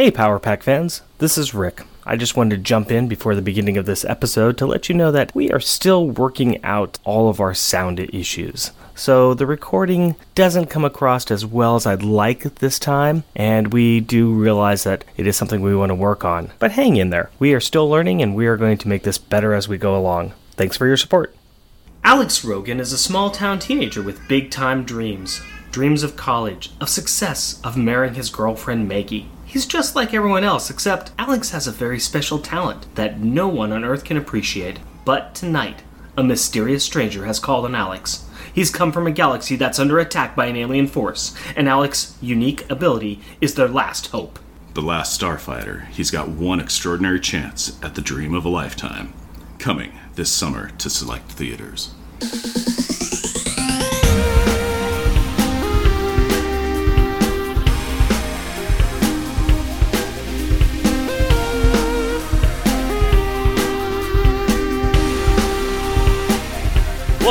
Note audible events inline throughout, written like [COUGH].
Hey, Power Pack fans, this is Rick. I just wanted to jump in before the beginning of this episode to let you know that we are still working out all of our sound issues. So the recording doesn't come across as well as I'd like this time, and we do realize that it is something we want to work on. But hang in there. We are still learning, and we are going to make this better as we go along. Thanks for your support. Alex Rogan is a small town teenager with big time dreams. Dreams of college, of success, of marrying his girlfriend Maggie. He's just like everyone else, except Alex has a very special talent that no one on Earth can appreciate. But tonight, a mysterious stranger has called on Alex. He's come from a galaxy that's under attack by an alien force, and Alex's unique ability is their last hope. The Last Starfighter. He's got one extraordinary chance at the dream of a lifetime. Coming this summer to select theaters.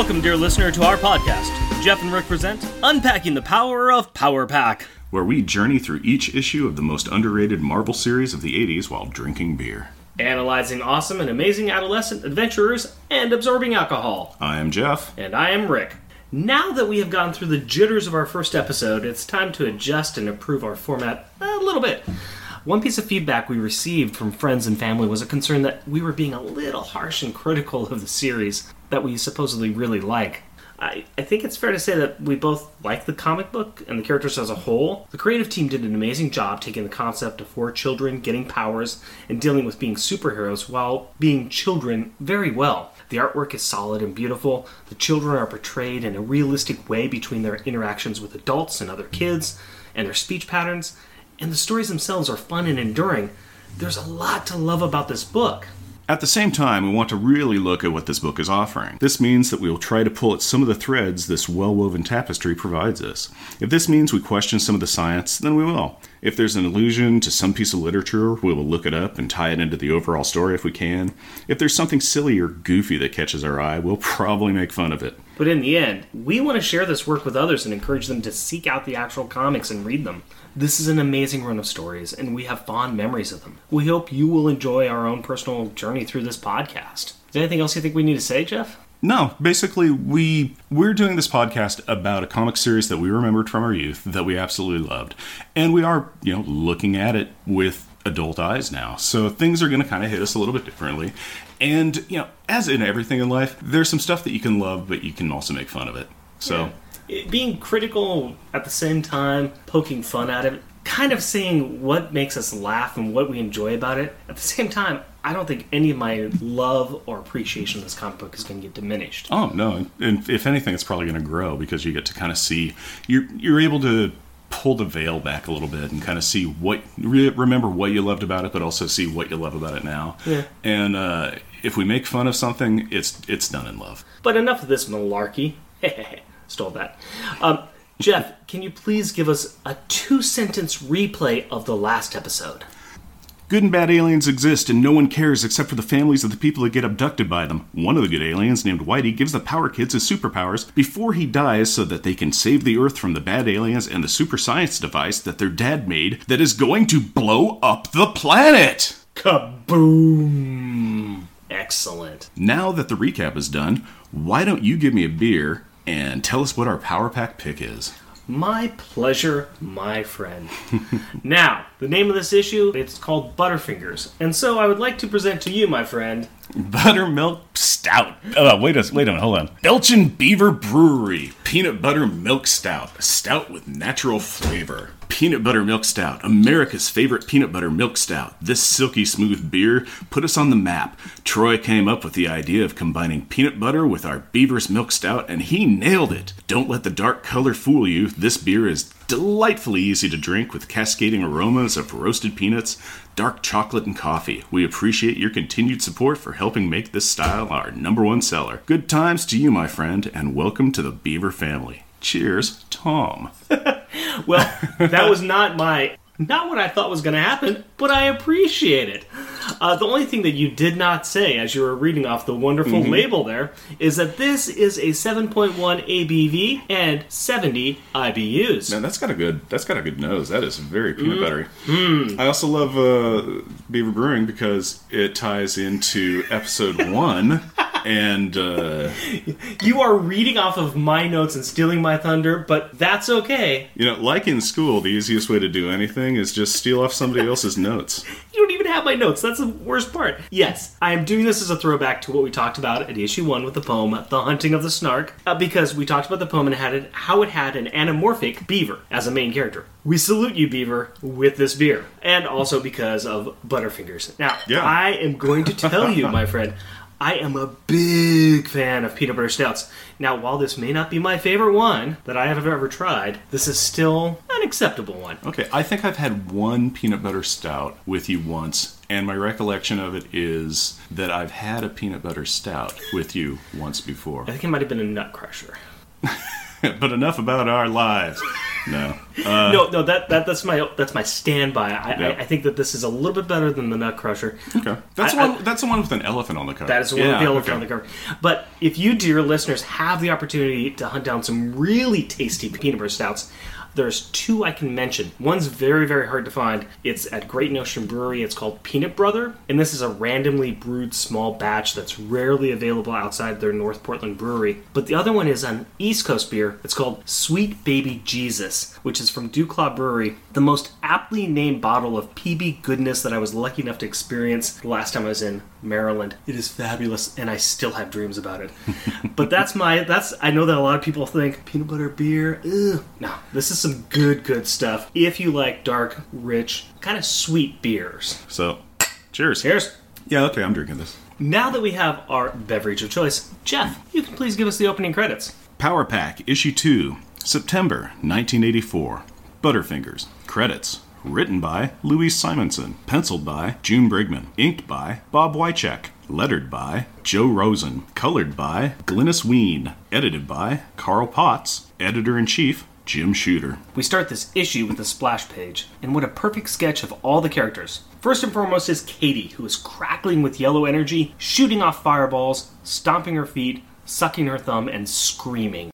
Welcome, dear listener, to our podcast. Jeff and Rick present Unpacking the Power of Power Pack. Where we journey through each issue of the most underrated Marvel series of the 80s while drinking beer. Analyzing awesome and amazing adolescent adventurers and absorbing alcohol. I am Jeff. And I am Rick. Now that we have gone through the jitters of our first episode, it's time to adjust and improve our format a little bit. One piece of feedback we received from friends and family was a concern that we were being a little harsh and critical of the series that we supposedly really like. I, I think it's fair to say that we both like the comic book and the characters as a whole. The creative team did an amazing job taking the concept of four children getting powers and dealing with being superheroes while being children very well. The artwork is solid and beautiful. The children are portrayed in a realistic way between their interactions with adults and other kids and their speech patterns, and the stories themselves are fun and enduring. There's a lot to love about this book. At the same time, we want to really look at what this book is offering. This means that we will try to pull at some of the threads this well woven tapestry provides us. If this means we question some of the science, then we will. If there's an allusion to some piece of literature, we will look it up and tie it into the overall story if we can. If there's something silly or goofy that catches our eye, we'll probably make fun of it. But in the end, we want to share this work with others and encourage them to seek out the actual comics and read them. This is an amazing run of stories, and we have fond memories of them. We hope you will enjoy our own personal journey through this podcast. Is there anything else you think we need to say, Jeff? No, basically we we're doing this podcast about a comic series that we remembered from our youth that we absolutely loved. And we are, you know, looking at it with adult eyes now. So things are going to kind of hit us a little bit differently. And, you know, as in everything in life, there's some stuff that you can love, but you can also make fun of it. So yeah. Being critical at the same time, poking fun at it, kind of seeing what makes us laugh and what we enjoy about it. At the same time, I don't think any of my love or appreciation of this comic book is going to get diminished. Oh no, and if anything, it's probably going to grow because you get to kind of see you're you're able to pull the veil back a little bit and kind of see what remember what you loved about it, but also see what you love about it now. Yeah. And uh, if we make fun of something, it's it's done in love. But enough of this malarkey. [LAUGHS] Stole that. Um, Jeff, can you please give us a two sentence replay of the last episode? Good and bad aliens exist, and no one cares except for the families of the people that get abducted by them. One of the good aliens, named Whitey, gives the Power Kids his superpowers before he dies so that they can save the Earth from the bad aliens and the super science device that their dad made that is going to blow up the planet! Kaboom! Excellent. Now that the recap is done, why don't you give me a beer and tell us what our Power Pack pick is? My pleasure, my friend. [LAUGHS] now, the name of this issue, it's called Butterfingers. And so I would like to present to you, my friend, Buttermilk Stout. Oh, uh, wait a, wait a minute, hold on. Belching Beaver Brewery Peanut Butter Milk Stout. A stout with natural flavor. Peanut Butter Milk Stout, America's favorite peanut butter milk stout. This silky smooth beer put us on the map. Troy came up with the idea of combining peanut butter with our Beaver's Milk Stout, and he nailed it. Don't let the dark color fool you. This beer is delightfully easy to drink with cascading aromas of roasted peanuts, dark chocolate, and coffee. We appreciate your continued support for helping make this style our number one seller. Good times to you, my friend, and welcome to the Beaver family. Cheers, Tom. [LAUGHS] well, that was not my not what I thought was going to happen, but I appreciate it. Uh, the only thing that you did not say as you were reading off the wonderful Mm-hmm. label there is that this is a 7.1 ABV and 70 IBUs. Man, that's got a good. That's got a good nose. That is very peanut Mm. buttery. Hmm. I also love uh, Beaver Brewing because it ties into episode one, [LAUGHS] and uh, You are reading off of my notes and stealing my thunder, but that's okay. you know, like in school, the easiest way to do anything is just steal off somebody else's notes. [LAUGHS] You don't even have my notes. That's the worst part. Yes, I am doing this as a throwback to what we talked about at issue one with the poem "The Hunting of the Snark," uh, because we talked about the poem and had it, how it had an anamorphic beaver as a main character. We salute you, beaver, with this beer, and also because of Butterfingers. Now, Yeah. I am going to tell you, my friend. [LAUGHS] I am a big fan of peanut butter stouts. Now, while this may not be my favorite one that I have ever tried, this is still an acceptable one. Okay, I think I've had one peanut butter stout with you once, and my recollection of it is that I've had a peanut butter stout with you once before. I think it might have been a nut crusher. [LAUGHS] [LAUGHS] but enough about our lives. No. Uh, no, no, that, that that's my that's my standby. I, Yeah. I, I think that this is a little bit better than the Nut Crusher. okay. That's I- the one. that's the one with an elephant on the cover. That is the one with the elephant okay. on the cover. But if you, dear listeners, have the opportunity to hunt down some really tasty peanut butter stouts, there's two I can mention. One's very, very hard to find. It's at Great Notion Brewery. It's called Peanut Brother, and this is a randomly brewed small batch that's rarely available outside their North Portland brewery. But the other one is an East Coast beer. It's called Sweet Baby Jesus, which is from Duclaw Brewery. The most aptly named bottle of PB goodness that I was lucky enough to experience the last time I was in Maryland. It is fabulous, and I still have dreams about it. [LAUGHS] but that's my that's I know that a lot of people think peanut butter beer. Ugh. No, this is some good good stuff. If you like dark, rich, kind of sweet beers. So, cheers. Cheers. Yeah. Okay. I'm drinking this. Now that we have our beverage of choice, Jeff, you can please give us the opening credits. Power Pack Issue Two, September 1984. Butterfingers. Credits. Written by Louise Simonson. Penciled by June Brigman. Inked by Bob Wiacek. Lettered by Joe Rosen. Colored by Glynis Wein. Edited by Carl Potts. Editor in Chief Jim Shooter. We start this issue with a splash page, and what a perfect sketch of all the characters. First and foremost is Katie, who is crackling with yellow energy, shooting off fireballs, stomping her feet, sucking her thumb, and screaming.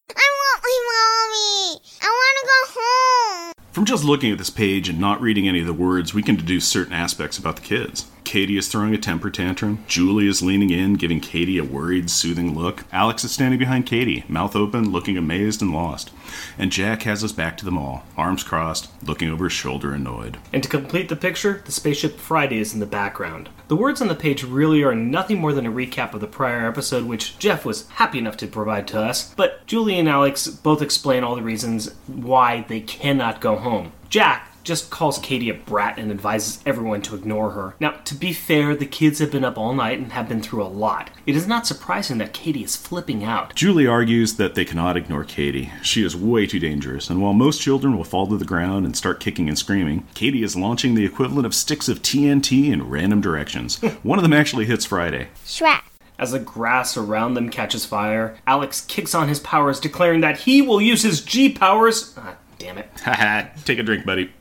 I mommy. I want to go home. From just looking at this page and not reading any of the words, we can deduce certain aspects about the kids. Katie is throwing a temper tantrum. Julie is leaning in, giving Katie a worried, soothing look. Alex is standing behind Katie, mouth open, looking amazed and lost. And Jack has us back to them all, arms crossed, looking over his shoulder, annoyed. And to complete the picture, the spaceship Friday is in the background. The words on the page really are nothing more than a recap of the prior episode, which Jeff was happy enough to provide to us, but Julie and Alex both explain all the reasons why they cannot go home. Jack just calls Katie a brat and advises everyone to ignore her. Now, to be fair, the kids have been up all night and have been through a lot. It is not surprising that Katie is flipping out. Julie argues that they cannot ignore Katie. She is way too dangerous, and while most children will fall to the ground and start kicking and screaming, Katie is launching the equivalent of sticks of TNT in random directions. [LAUGHS] One of them actually hits Friday. Shrek. As the grass around them catches fire, Alex kicks on his powers, declaring that he will use his G powers. Ah, damn it. Haha, [LAUGHS] take a drink, buddy.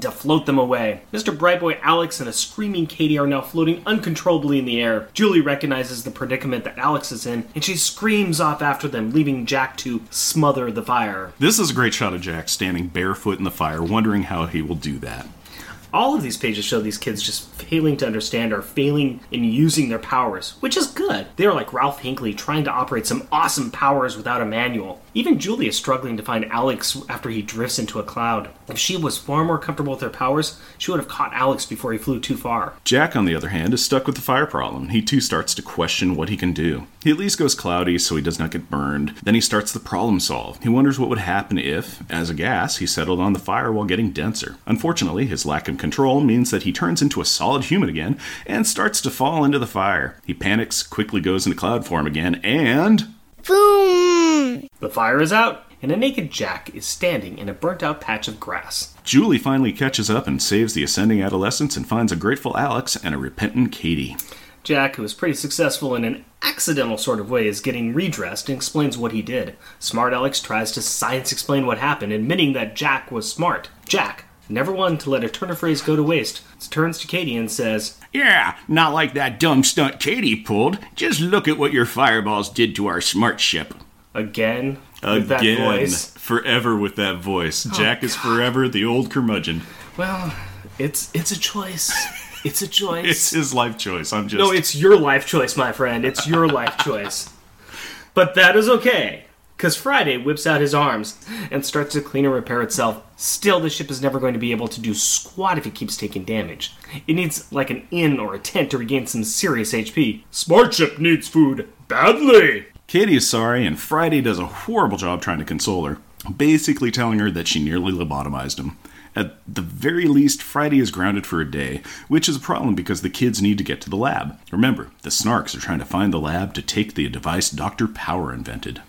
To float them away. Mr. Brightboy Alex and a screaming Katie are now floating uncontrollably in the air. Julie recognizes the predicament that Alex is in, and she screams off after them, leaving Jack to smother the fire. This is a great shot of Jack standing barefoot in the fire, wondering how he will do that. All of these pages show these kids just failing to understand or failing in using their powers, which is good. They are like Ralph Hinckley trying to operate some awesome powers without a manual. Even Julie is struggling to find Alex after he drifts into a cloud. If she was far more comfortable with her powers, she would have caught Alex before he flew too far. Jack, on the other hand, is stuck with the fire problem. He too starts to question what he can do. He at least goes cloudy so he does not get burned. Then he starts the problem solve. He wonders what would happen if, as a gas, he settled on the fire while getting denser. Unfortunately, his lack of control means that he turns into a solid human again and starts to fall into the fire. He panics, quickly goes into cloud form again, and. Boom. The fire is out, and a naked Jack is standing in a burnt out patch of grass. Julie finally catches up and saves the ascending adolescents and finds a grateful Alex and a repentant Katie. Jack, who is pretty successful in an accidental sort of way, is getting redressed and explains what he did. Smart Alex tries to science explain what happened, admitting that Jack was smart. Jack, never one to let a turn of phrase go to waste, turns to Katie and says, Yeah, not like that dumb stunt Katie pulled. Just look at what your fireballs did to our smart ship. Again? With that Again, voice. forever with that voice. Oh, Jack is forever the old curmudgeon. Well, it's it's a choice. It's a [LAUGHS] choice. It's his life choice. I'm just no, it's your life choice, my friend. It's your life choice. But that is okay. Because Friday whips out his arms and starts to clean and repair itself. Still, the ship is never going to be able to do squat if it keeps taking damage. It needs like an inn or a tent to regain some serious HP. Smart ship needs food badly. Katie is sorry, and Friday does a horrible job trying to console her, basically telling her that she nearly lobotomized him. At the very least, Friday is grounded for a day, which is a problem because the kids need to get to the lab. Remember, the Snarks are trying to find the lab to take the device Dr. Power invented.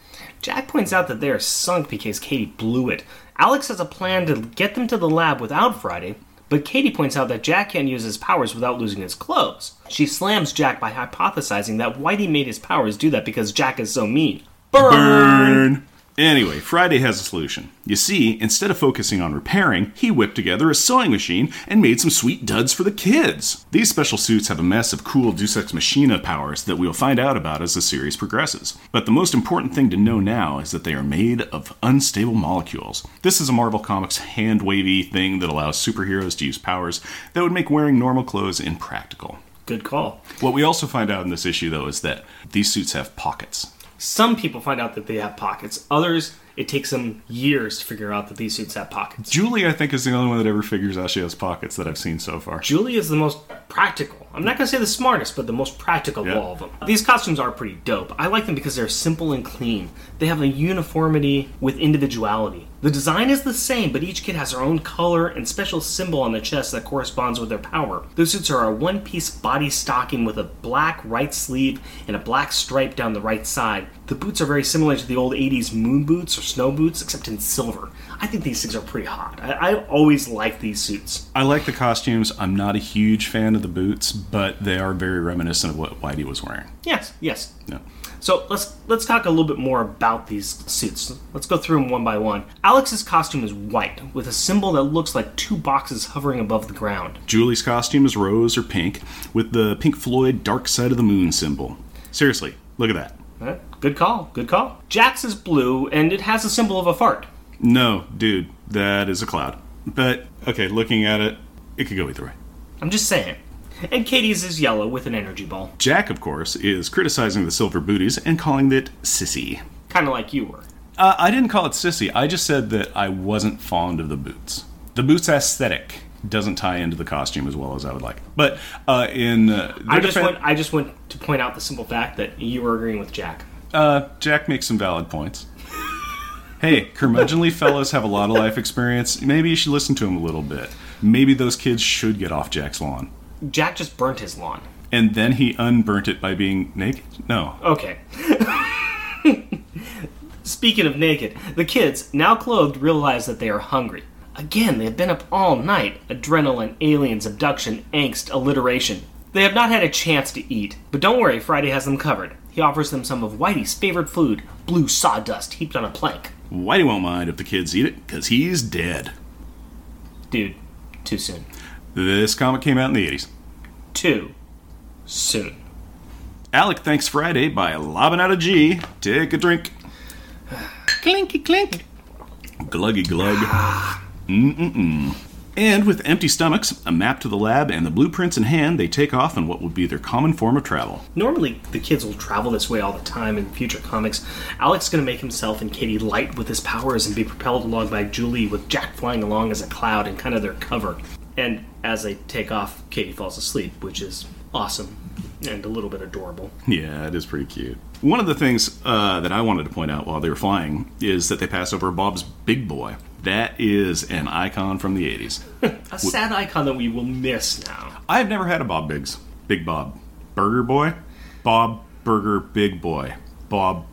Jack points out that they are sunk because Katie blew it. Alex has a plan to get them to the lab without Friday, but Katie points out that Jack can't use his powers without losing his clothes. She slams Jack by hypothesizing that Whitey made his powers do that because Jack is so mean. Burn! Burn! Anyway, Friday has a solution. You see, instead of focusing on repairing, he whipped together a sewing machine and made some sweet duds for the kids. These special suits have a mess of cool Deus Ex Machina powers that we'll find out about as the series progresses. But the most important thing to know now is that they are made of unstable molecules. This is a Marvel Comics hand wavy thing that allows superheroes to use powers that would make wearing normal clothes impractical. Good call. What we also find out in this issue, though, is that these suits have pockets. Some people find out that they have pockets. Others, it takes them years to figure out that these suits have pockets. Julie, I think, is the only one that ever figures out she has pockets that I've seen so far. Julie is the most practical. I'm not going to say the smartest, but the most practical Yeah. of all of them. These costumes are pretty dope. I like them because they're simple and clean. They have a uniformity with individuality. The design is the same, but each kid has their own color and special symbol on the chest that corresponds with their power. Those suits are a one piece body stocking with a black right sleeve and a black stripe down the right side. The boots are very similar to the old 80s moon boots or snow boots, except in silver. I think these things are pretty hot. I, I always like these suits. I like the costumes. I'm not a huge fan of the boots, but they are very reminiscent of what Whitey was wearing. Yes, yes. Yeah. So let's let's talk a little bit more about these suits. Let's go through them one by one. Alex's costume is white with a symbol that looks like two boxes hovering above the ground. Julie's costume is rose or pink with the Pink Floyd Dark Side of the Moon symbol. Seriously, look at that. Good call, good call. Jack's is blue and it has a symbol of a fart. No, dude, that is a cloud. But, okay, looking at it, it could go either way. I'm just saying. And Katie's is yellow with an energy ball, Jack, of course, is criticizing the silver booties and calling it sissy. kind of like you were. Uh, I didn't call it sissy. I just said that I wasn't fond of the boots. The boots aesthetic doesn't tie into the costume as well as I would like. But uh, in uh, I just defen- want I just want to point out the simple fact that you were agreeing with Jack. uh, Jack makes some valid points. [LAUGHS] hey, curmudgeonly fellows have a lot of life experience. Maybe you should listen to him a little bit. Maybe those kids should get off Jack's lawn. Jack just burnt his lawn. And then he unburnt it by being naked? No. Okay. [LAUGHS] Speaking of naked, the kids, now clothed, realize that they are hungry. Again, they have been up all night. Adrenaline, aliens, abduction, angst, alliteration. They have not had a chance to eat, but don't worry, Friday has them covered. He offers them some of Whitey's favorite food, blue sawdust heaped on a plank. Whitey won't mind if the kids eat it, because he's dead. Dude, too soon. This comic came out in the 80s. Too soon. Alec thanks Friday by lobbing out a G. Take a drink. Clinky clink. Gluggy glug. Mm-mm-mm. And with empty stomachs, a map to the lab, and the blueprints in hand, they take off on what would be their common form of travel. Normally, the kids will travel this way all the time in future comics. Alec's going to make himself and Katie light with his powers and be propelled along by Julie, with Jack flying along as a cloud and kind of their cover. And as they take off, Katie falls asleep, which is awesome and a little bit adorable. Yeah, it is pretty cute. One of the things uh, that I wanted to point out while they were flying is that they pass over Bob's Big Boy. That is an icon from the 80s. [LAUGHS] A sad icon that we will miss now. I've never had a Bob Biggs. Big Bob. Burger Boy? Bob Burger Big Boy. Bob.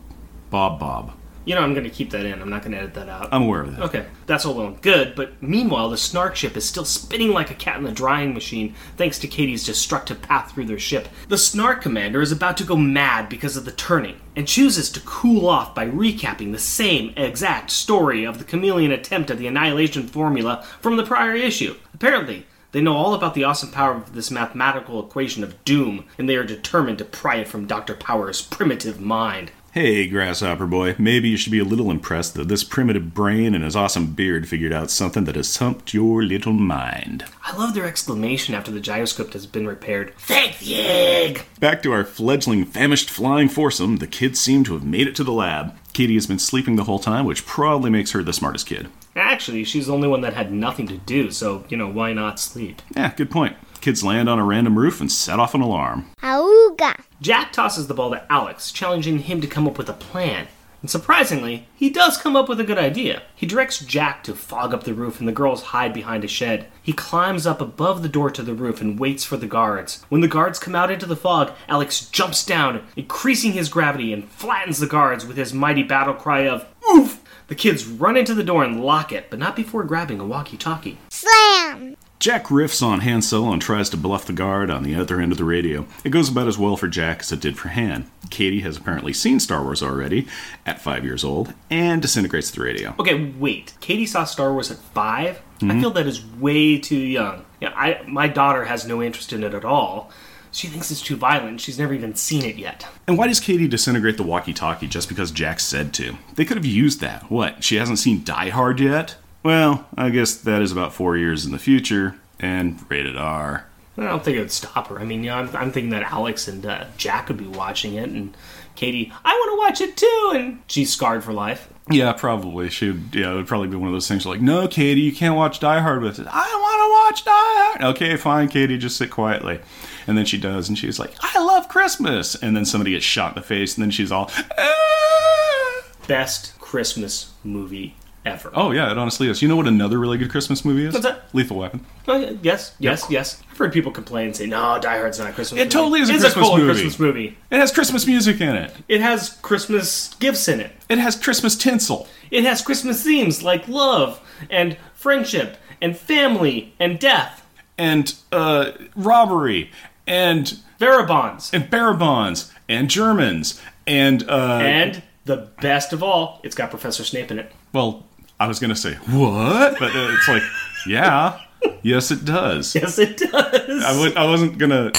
Bob Bob. You know, I'm going to keep that in. I'm not going to edit that out. I'm aware of that. Okay, that's all well and good, but meanwhile, the Snark ship is still spinning like a cat in the drying machine thanks to Katie's destructive path through their ship. The Snark commander is about to go mad because of the turning and chooses to cool off by recapping the same exact story of the Kymellian attempt at the annihilation formula from the prior issue. Apparently, they know all about the awesome power of this mathematical equation of doom, and they are determined to pry it from Dr. Power's primitive mind. Hey, Grasshopper Boy, maybe you should be a little impressed that this primitive brain and his awesome beard figured out something that has stumped your little mind. I love their exclamation after the gyroscope has been repaired. Thank the egg! Back to our fledgling, famished flying foursome, the kids seem to have made it to the lab. Katie has been sleeping the whole time, which probably makes her the smartest kid. Actually, she's the only one that had nothing to do, so, you know, why not sleep? Yeah, good point. Kids land on a random roof and set off an alarm. Auga. Jack tosses the ball to Alex, challenging him to come up with a plan. And surprisingly, he does come up with a good idea. He directs Jack to fog up the roof and the girls hide behind a shed. He climbs up above the door to the roof and waits for the guards. When the guards come out into the fog, Alex jumps down, increasing his gravity and flattens the guards with his mighty battle cry of Oof! The kids run into the door and lock it, but not before grabbing a walkie talkie. Slam. Jack riffs on Han Solo and tries to bluff the guard on the other end of the radio. It goes about as well for Jack as it did for Han. Katie has apparently seen Star Wars already, at five years old, and disintegrates the radio. Okay, wait. Katie saw Star Wars at 5 I feel mm-hmm. that is way too young. Yeah, I my daughter has no interest in it at all. She thinks it's too violent. She's never even seen it yet. And why does Katie disintegrate the walkie talkie just because Jack said to? They could have used that. What, she hasn't seen Die Hard yet? Well, I guess that is about four years in the future, and rated R. I don't think it would stop her. I mean, you know, I'm, I'm thinking that Alex and uh, Jack would be watching it, and Katie, I want to watch it too, and she's scarred for life. Yeah, probably. She would, yeah, it would probably be one of those things like, no, Katie, you can't watch Die Hard with it. I want to watch Die Hard. Okay, fine, Katie, just sit quietly. And then she does, and she's like, I love Christmas. And then somebody gets shot in the face, and then she's all, "Ah." Best Christmas movie ever. oh, yeah, it honestly is. You know what another really good Christmas movie is? What's that? Lethal Weapon. Oh, yeah, yes, yes, yes. I've heard people complain and say, "No, Die Hard's not a Christmas." It movie. totally is a It's Christmas cool movie. Christmas movie. It has Christmas music in it. It has Christmas gifts in it. It has Christmas tinsel. It has Christmas themes like love and friendship and family and death. And uh, robbery. And Barabons. and barabons. And Germans. And, uh, And the best of all, it's got Professor Snape in it. Well, I was gonna say what, but uh, it's like, yeah, yes, it does. Yes, it does. I wasn't gonna.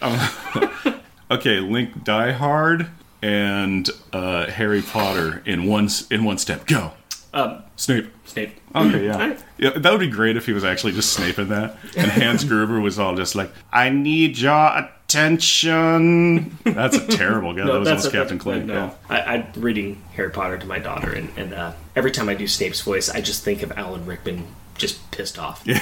um, [LAUGHS] okay, link Die Hard and uh, Harry Potter in one in one step. Go, Um, Snape. Snape. Okay, yeah. Alright. yeah, that would be great if he was actually just Snape in that, and Hans Gruber was all just like, "I need your attention." That's a terrible guy. that was almost Captain Clay. No, I, I'm reading Harry Potter to my daughter, and, and uh, every time I do Snape's voice, I just think of Alan Rickman just pissed off. [LAUGHS] and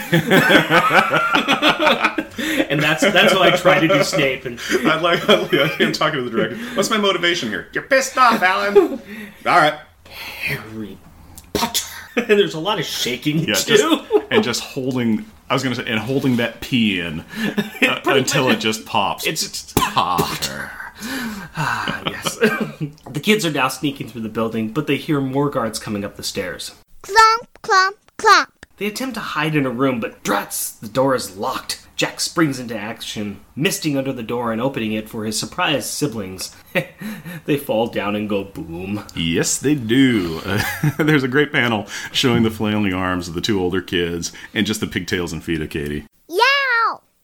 that's that's how I try to do Snape. And I like. I'm talking to the director. What's my motivation here? You're pissed off, Alan. all right. Harry Potter. [LAUGHS] and there's a lot of shaking Yeah, too. just, and just holding. I was gonna say, and holding that pee in [LAUGHS] uh, until it just pops. it's Potter. ah, yes. [LAUGHS] the kids are now sneaking through the building, but they hear more guards coming up the stairs. Clomp, clomp, clomp. They attempt to hide in a room, but druts! The door is locked. Jack springs into action, misting under the door and opening it for his surprised siblings. [LAUGHS] they fall down and go boom. Yes, they do. [LAUGHS] there's a great panel showing the flailing arms of the two older kids and just the pigtails and feet of Katie.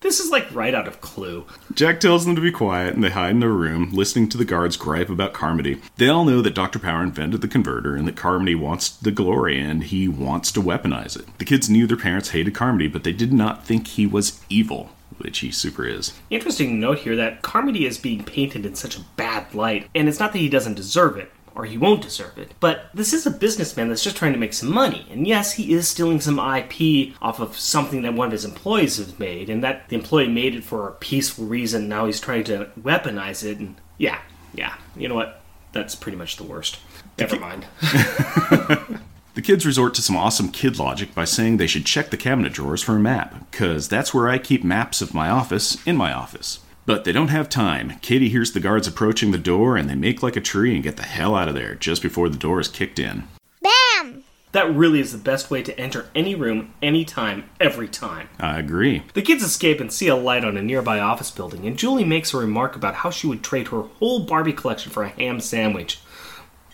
This is like right out of Clue. Jack tells them to be quiet, and they hide in their room, listening to the guards gripe about Carmody. They all know that Dr. Power invented the converter, and that Carmody wants the glory, and he wants to weaponize it. The kids knew their parents hated Carmody, but they did not think he was evil, which he super is. Interesting note here that Carmody is being painted in such a bad light, and it's not that he doesn't deserve it, or he won't deserve it, but this is a businessman that's just trying to make some money. And yes, he is stealing some IP off of something that one of his employees has made, and that the employee made it for a peaceful reason. Now he's trying to weaponize it, and yeah, yeah, you know what? That's pretty much the worst. Never mind. [LAUGHS] [LAUGHS] The kids resort to some awesome kid logic by saying they should check the cabinet drawers for a map, because that's where I keep maps of my office in my office. But they don't have time. Katie hears the guards approaching the door and they make like a tree and get the hell out of there just before the door is kicked in. Bam! That really is the best way to enter any room, anytime, every time. I agree. The kids escape and see a light on a nearby office building, and Julie makes a remark about how she would trade her whole Barbie collection for a ham sandwich.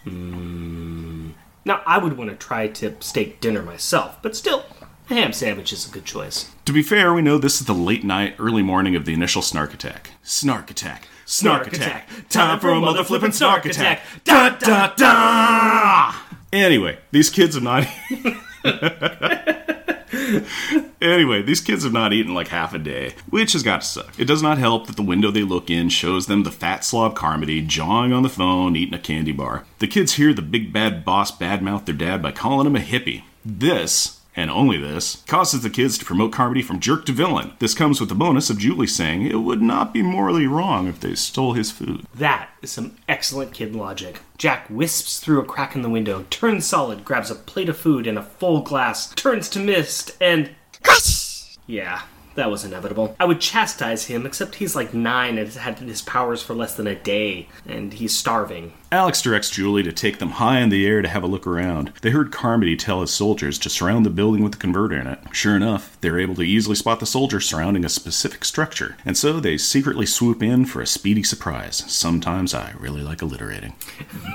Hmm. Now, I would want to try to steak dinner myself, but still, a ham sandwich is a good choice. To be fair, we know this is the late night, early morning of the initial snark attack. Snark attack. Snark, attack. Time for a mother flippin' snark attack. Da da da! Anyway, these kids have not. [LAUGHS] anyway, these kids have not eaten like half a day, which has got to suck. It does not help that the window they look in shows them the fat slob Carmody jawing on the phone, eating a candy bar. The kids hear the big bad boss badmouth their dad by calling him a hippie. This and only this, causes the kids to promote Carmody from jerk to villain. This comes with the bonus of Julie saying it would not be morally wrong if they stole his food. That is some excellent kid logic. Jack wisps through a crack in the window, turns solid, grabs a plate of food and a full glass, turns to mist, and. Crush! Yeah, that was inevitable. I would chastise him, except he's like nine and has had his powers for less than a day, and he's starving. Alex directs Julie to take them high in the air to have a look around. They heard Carmody tell his soldiers to surround the building with the converter in it. Sure enough, they're able to easily spot the soldiers surrounding a specific structure, and so they secretly swoop in for a speedy surprise. Sometimes I really like alliterating.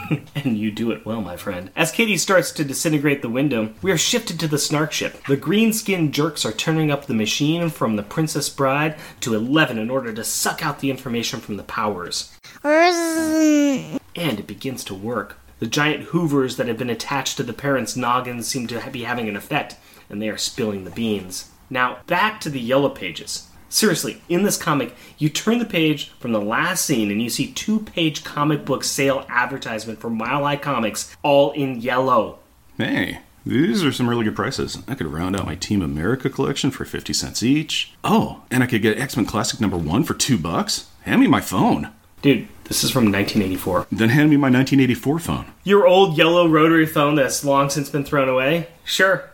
[LAUGHS] And you do it well, my friend. As Katie starts to disintegrate the window, we are shifted to the snark ship. The green skinned jerks are turning up the machine from the Princess Bride to 11 in order to suck out the information from the powers. And it begins to work. The giant hoovers that have been attached to the parents' noggins seem to be having an effect, and they are spilling the beans. Now, back to the yellow pages. Seriously, in this comic, you turn the page from the last scene and you see two page comic book sale advertisement for Mile High Comics, all in yellow. Hey, these are some really good prices. I could round out my Team America collection for 50 cents each. Oh, and I could get X Men Classic number one for two bucks. Hand me my phone. Dude, this is from 1984. Then hand me my 1984 phone. Your old yellow rotary phone that's long since been thrown away? Sure.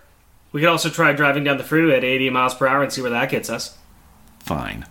We could also try driving down the freeway at 80 miles per hour and see where that gets us. Fine.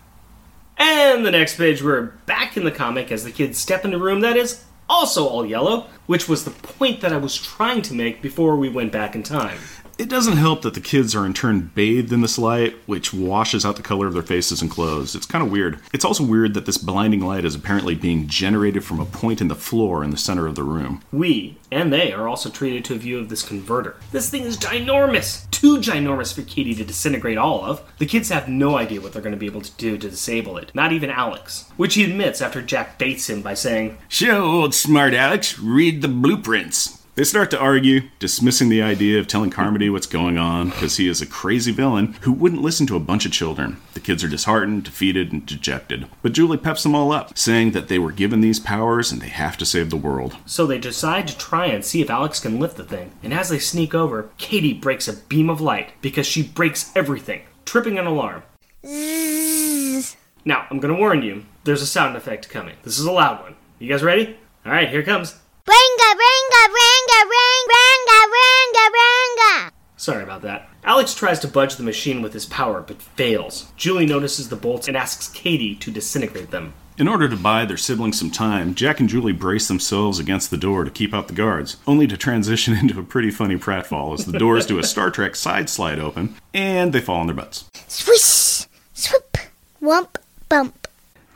And the next page, we're back in the comic as the kids step in a room that is also all yellow, which was the point that I was trying to make before we went back in time. It doesn't help that the kids are in turn bathed in this light, which washes out the color of their faces and clothes. It's kind of weird. It's also weird that this blinding light is apparently being generated from a point in the floor in the center of the room. We and they are also treated to a view of this converter. This thing is ginormous! Too ginormous for Katie to disintegrate all of. The kids have no idea what they're going to be able to do to disable it. Not even Alex. Which he admits after Jack baits him by saying, Show old smart Alex, read the blueprints. They start to argue, dismissing the idea of telling Carmody what's going on because he is a crazy villain who wouldn't listen to a bunch of children. The kids are disheartened, defeated, and dejected. But Julie peps them all up, saying that they were given these powers and they have to save the world. So they decide to try and see if Alex can lift the thing. And as they sneak over, Katie breaks a beam of light because she breaks everything, tripping an alarm. Now, I'm gonna warn you, there's a sound effect coming. This is a loud one. You guys ready? Alright, here it comes. Ringa, ringa, ringa, Sorry about that. Alex tries to budge the machine with his power, but fails. Julie notices the bolts and asks Katie to disintegrate them. In order to buy their siblings some time, Jack and Julie brace themselves against the door to keep out the guards, only to transition [LAUGHS] into a pretty funny pratfall as the doors do a Star Trek side slide open and they fall on their butts. Swish, swoop, wump, bump.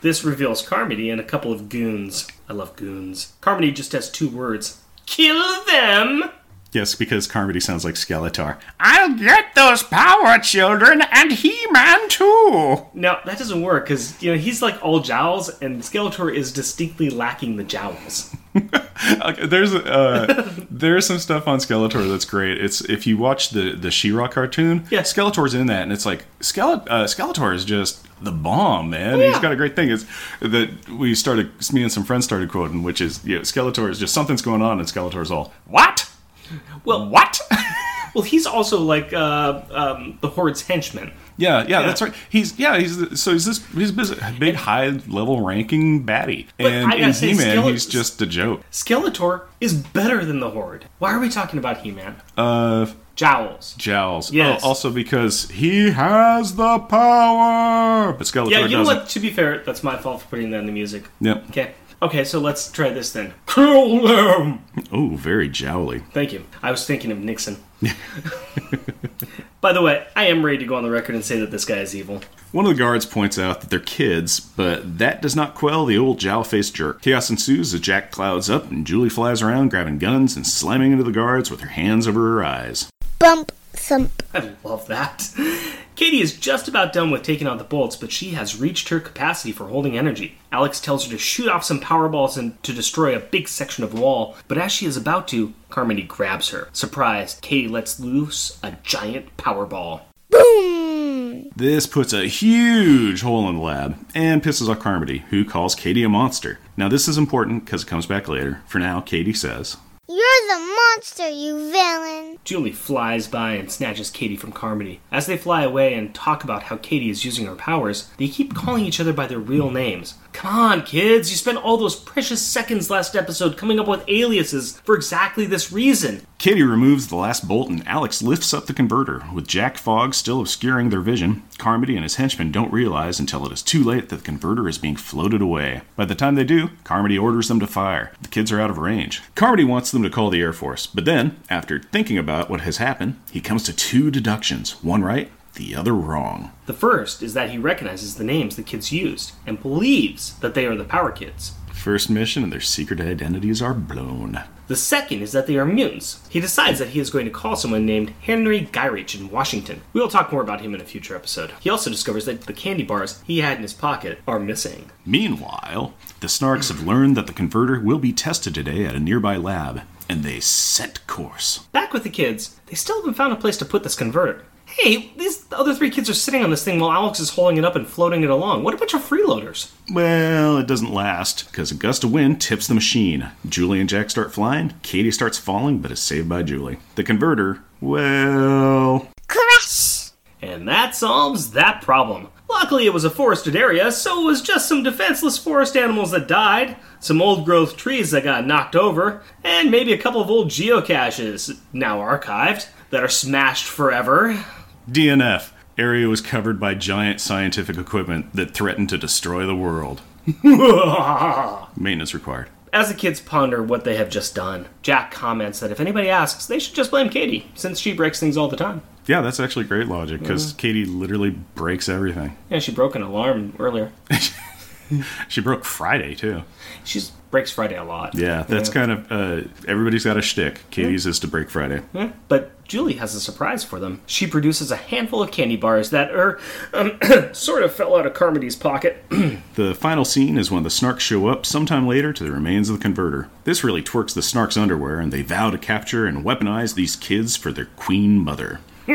This reveals Carmody and a couple of goons. I love goons. Carmody just has two words Kill them! Yes, because Carmody sounds like Skeletor. I'll get those power children and He-Man too. Now, that doesn't work because, you know, he's like all jowls and Skeletor is distinctly lacking the jowls. [LAUGHS] Okay, there's uh, [LAUGHS] there's some stuff on Skeletor that's great. It's if you watch the the She-Ra cartoon, Yeah. Skeletor's in that, and it's like Skele- uh, Skeletor is just the bomb, man. He's yeah. got a great thing. It's that we started, me and some friends started quoting, which is, you know, Skeletor is just something's going on, and Skeletor's all What? Well, What? [LAUGHS] well, he's also like uh, um, the Horde's henchman. Yeah, yeah, Yeah. that's right. He's yeah, he's so he's this he's this big high level ranking baddie, and in He Man Skele- he's just a joke. Skeletor is better than the Horde. Why are we talking about He-Man? Uh, Jowls. Jowls. Yes. Oh, also because he has the power. But Skeletor Yeah, you know doesn't. what? To be fair, that's my fault for putting that in the music. Yep. Okay. Okay, so let's try this then. Kill them! Oh, very jowly. Thank you. I was thinking of Nixon. [LAUGHS] By the way, I am ready to go on the record and say that this guy is evil. One of the guards points out that they're kids, but that does not quell the old jowl-faced jerk. Chaos ensues as Jack clouds up and Julie flies around grabbing guns and slamming into the guards with her hands over her eyes. Bump, thump. [LAUGHS] I love that. Katie is just about done with taking out the bolts, but she has reached her capacity for holding energy. Alex tells her to shoot off some power balls and to destroy a big section of wall, but as she is about to, Carmody grabs her. Surprised, Katie lets loose a giant power ball. Boom. This puts a huge hole in the lab and pisses off Carmody, who calls Katie a monster. Now, this is important because it comes back later. For now, Katie says, You're the monster, you villain. Julie flies by and snatches Katie from Carmody. As they fly away and talk about how Katie is using her powers, they keep calling each other by their real names. Come on, kids, you spent all those precious seconds last episode coming up with aliases for exactly this reason. Kitty removes the last bolt and Alex lifts up the converter. With Jack Fogg still obscuring their vision, Carmody and his henchmen don't realize until it is too late that the converter is being floated away. By the time they do, Carmody orders them to fire. The kids are out of range. Carmody wants them to call the Air Force, but then, after thinking about what has happened, he comes to two deductions one right, the other wrong. The first is that he recognizes the names the kids used and believes that they are the Power Kids. First mission and their secret identities are blown. The second is that they are mutants. He decides that he is going to call someone named Henry Gyrich in Washington. We will talk more about him in a future episode. He also discovers that the candy bars he had in his pocket are missing. Meanwhile, the Snarks have learned that the converter will be tested today at a nearby lab, and they set course. Back with the kids, they still haven't found a place to put this converter. Hey, these other three kids are sitting on this thing while Alex is holding it up and floating it along. What a bunch of freeloaders. Well, it doesn't last, because a gust of wind tips the machine. Julie and Jack start flying, Katie starts falling, but is saved by Julie. The converter, well. Crash. And that solves that problem. Luckily, it was a forested area, so it was just some defenseless forest animals that died, some old growth trees that got knocked over, and maybe a couple of old geocaches, now archived, that are smashed forever. DNF. Area was covered by giant scientific equipment that threatened to destroy the world. [LAUGHS] Maintenance required. As the kids ponder what they have just done, Jack comments that if anybody asks, they should just blame Katie, since she breaks things all the time. Yeah, that's actually great logic, because Katie literally breaks everything. Yeah, she broke an alarm earlier. [LAUGHS] [LAUGHS] She broke Friday, too. She breaks Friday a lot. Yeah, that's kind of uh, everybody's got a shtick. Katie's is to break Friday. Yeah, But Julie has a surprise for them. She produces a handful of candy bars that er, um, [CLEARS THROAT] sort of fell out of Carmody's pocket. [CLEARS THROAT] The final scene is when the Snarks show up sometime later to the remains of the converter. This really twerks the Snarks' underwear, and they vow to capture and weaponize these kids for their queen mother. [LAUGHS]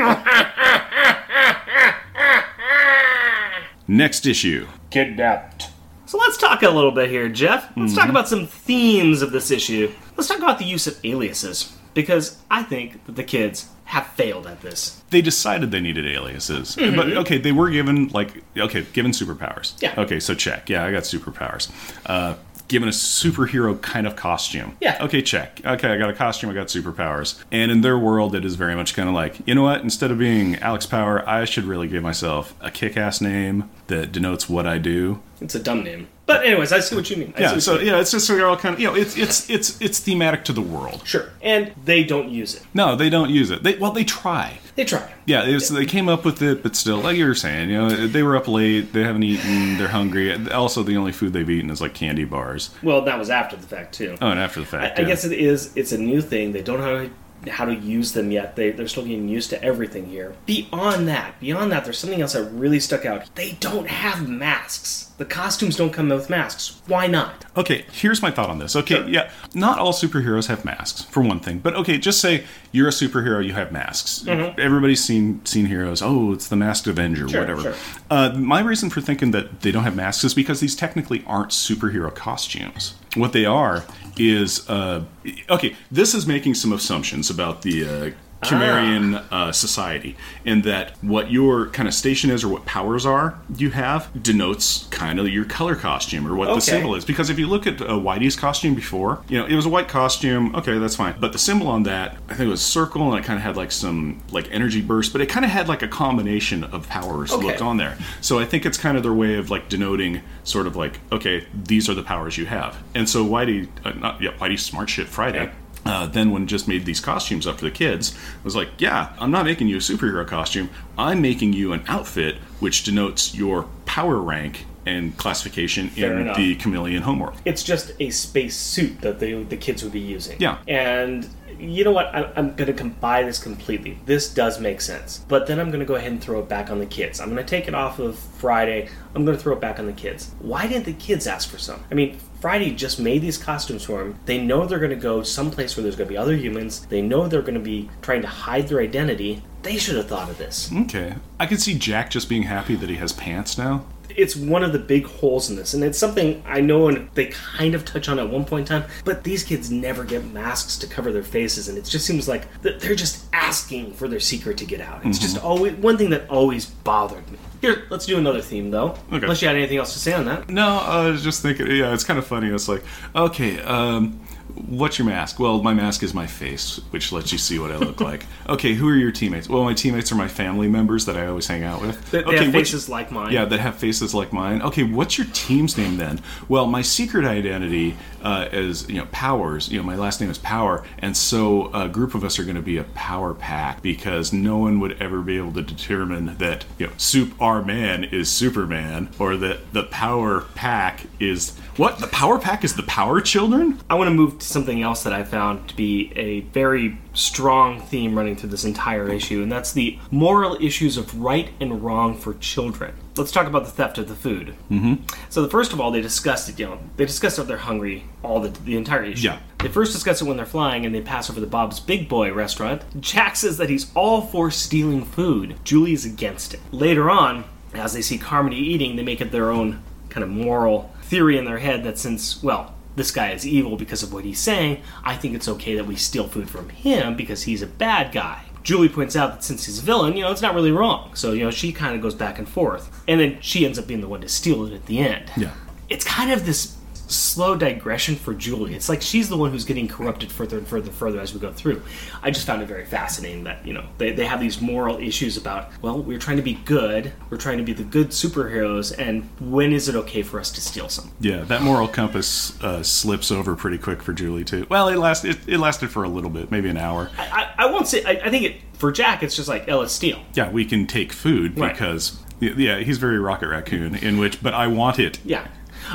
Next issue. Kidnapped. So let's talk a little bit here, Jeff. Let's talk about some themes of this issue. Let's talk about the use of aliases. Because I think that the kids have failed at this. They decided they needed aliases, but okay, they were given like okay, given superpowers. Yeah. Okay, so check. Yeah, I got superpowers. Uh, given a superhero kind of costume. Yeah. Okay, check. Okay, I got a costume. I got superpowers. And in their world, it is very much kind of like you know what? Instead of being Alex Power, I should really give myself a kick-ass name that denotes what I do. It's a dumb name. But anyways, I see what you mean. I Yeah. So mean. yeah, it's just so they're all kind of you know it's it's it's it's thematic to the world. Sure. And they don't use it. No, they don't use it. They well, they try. They try. Yeah, was, they came up with it, but still, like you were saying, you know, they were up late, they haven't eaten, they're hungry. Also, the only food they've eaten is like candy bars. Well, that was after the fact, too. Oh, and after the fact, I yeah. guess it is. It's a new thing. They don't know how to, use them yet. They they're still getting used to everything here. Beyond that, beyond that, there's something else that really stuck out. They don't have masks. The costumes don't come with masks. Why not? Okay, here's my thought on this. Okay, Sure. yeah, not all superheroes have masks, for one thing. But okay, just say you're a superhero, you have masks. Everybody's seen seen heroes. Oh, it's the Masked Avenger, Mm-hmm. Sure, whatever. sure. Uh, my reason for thinking that they don't have masks is because these technically aren't superhero costumes. What they are is uh, okay. This is making some assumptions about the. Uh, Cumerian uh, society, in that what your kind of station is or what powers are you have denotes kind of your color costume or what Okay. the symbol is. Because if you look at uh, Whitey's costume before, you know, it was a white costume. Okay, that's fine. But the symbol on that, I think it was a circle, and it kind of had like some like energy burst, but it kind of had like a combination of powers Okay. looked on there. So I think it's kind of their way of like denoting sort of like, okay, these are the powers you have. And so Whitey, uh, not yeah, Whitey Smart Shit Friday. Uh, then when just made these costumes up for the kids I was like yeah i'm not making you a superhero costume i'm making you an outfit which denotes your power rank and classification Fair in enough. the Kymellian homeworld It's just a space suit that the the kids would be using. Yeah. And you know what? I, I'm going to buy this completely. This does make sense. But then I'm going to go ahead and throw it back on the kids. I'm going to take it off of Friday. I'm going to throw it back on the kids. Why didn't the kids ask for some? I mean, Friday just made these costumes for them. They know they're going to go someplace where there's going to be other humans. They know they're going to be trying to hide their identity. They should have thought of this. okay i can see jack just being happy that he has pants now it's one of the big holes in this, and it's something I know and they kind of touch on at one point in time. But these kids never get masks to cover their faces, and it just seems like they're just asking for their secret to get out. It's just always one thing that always bothered me. Here, let's do another theme though. Okay. Unless you had anything else to say on that. No, I was just thinking. Yeah, it's kind of funny. It's like, okay, um, what's your mask? Well, my mask is my face, which lets you see what I look like. [LAUGHS] Okay, who are your teammates? Well, my teammates are my family members that I always hang out with. They, they okay, have faces like mine. Yeah, that have faces like mine. Okay, what's your team's name then? Well, my secret identity uh, is you know Powers. You know, my last name is Power, and so a group of us are going to be a power pack because no one would ever be able to determine that you know Soup R Man is Superman or that the Power Pack is what? The Power Pack is the Power Children? I want to move to something else that I found to be a very strong theme running through this entire issue, and that's the moral issues of right and wrong for children. Let's talk about the theft of the food. Mm-hmm. So, the first of all, they discussed it. You know, they discussed that they're hungry all the the entire issue. Yeah. They first discuss it when they're flying, and they pass over the Bob's Big Boy restaurant. Jack says that he's all for stealing food. Julie is against it. Later on, as they see Carmody eating, they make it their own kind of moral theory in their head that since, well, this guy is evil because of what he's saying, I think it's okay that we steal food from him because he's a bad guy. Julie points out that since he's a villain, you know, it's not really wrong. So, you know, she kind of goes back and forth. And then she ends up being the one to steal it at the end. Yeah. It's kind of this slow digression for Julie. It's like she's the one who's getting corrupted further and further and further as we go through. I just found it very fascinating that, you know, they, they have these moral issues about, well, we're trying to be good, we're trying to be the good superheroes, and when is it okay for us to steal some? Yeah, that moral compass uh, slips over pretty quick for Julie too. Well, it lasted. It, it lasted for a little bit, maybe an hour. I, I won't say, I, I think it, for Jack, it's just like, oh, let's steal. Yeah, we can take food Right. because yeah, he's very Rocket Raccoon. In which, but I want it. Yeah.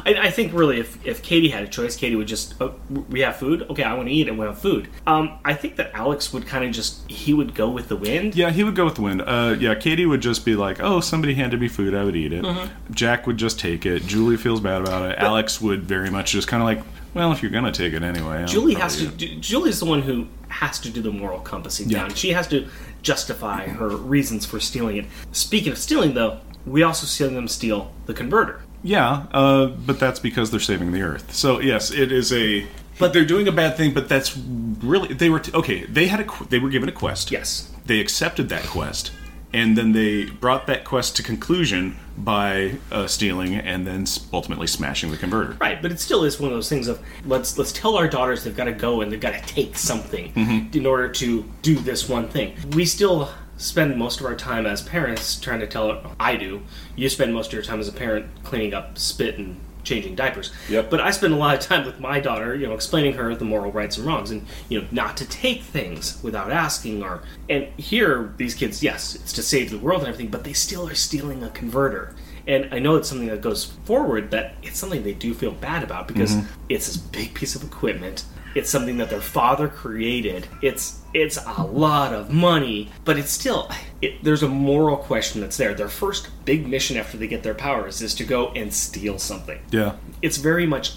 I, I think really, if, if Katie had a choice, Katie would just, oh, we have food? Okay, I want to eat it. We have food. Um, I think that Alex would kind of just, he would go with the wind. Yeah, he would go with the wind. Uh, yeah, Katie would just be like, "Oh, somebody handed me food. I would eat it." Mm-hmm. Jack would just take it. Julie feels bad about it. Alex would very much just kind of like, "Well, if you're gonna take it anyway." I'll Julie has to. eat it." Do, Julie's the one who has to do the moral compassing Yeah. down. She has to justify her reasons for stealing it. Speaking of stealing, though, we also see them steal the converter. Yeah, uh, but that's because they're saving the Earth. So yes, it is a. But they're doing a bad thing. But that's really they were t- okay. They had a they were given a quest. Yes. They accepted that quest, and then they brought that quest to conclusion by uh, stealing and then ultimately smashing the converter. Right, but it still is one of those things of let's let's tell our daughters they've got to go and they've got to take something Mm-hmm. in order to do this one thing. We still spend most of our time as parents trying to tell I do. You spend most of your time as a parent cleaning up spit and changing diapers. Yep. But I spend a lot of time with my daughter, you know, explaining her the moral rights and wrongs and you know not to take things without asking or and here these kids yes, it's to save the world and everything, but they still are stealing a converter. And I know it's something that goes forward that it's something they do feel bad about because mm-hmm. it's this big piece of equipment. It's something that their father created. It's it's a lot of money, but it's still it, there's a moral question that's there. Their first big mission after they get their powers is to go and steal something. Yeah. It's very much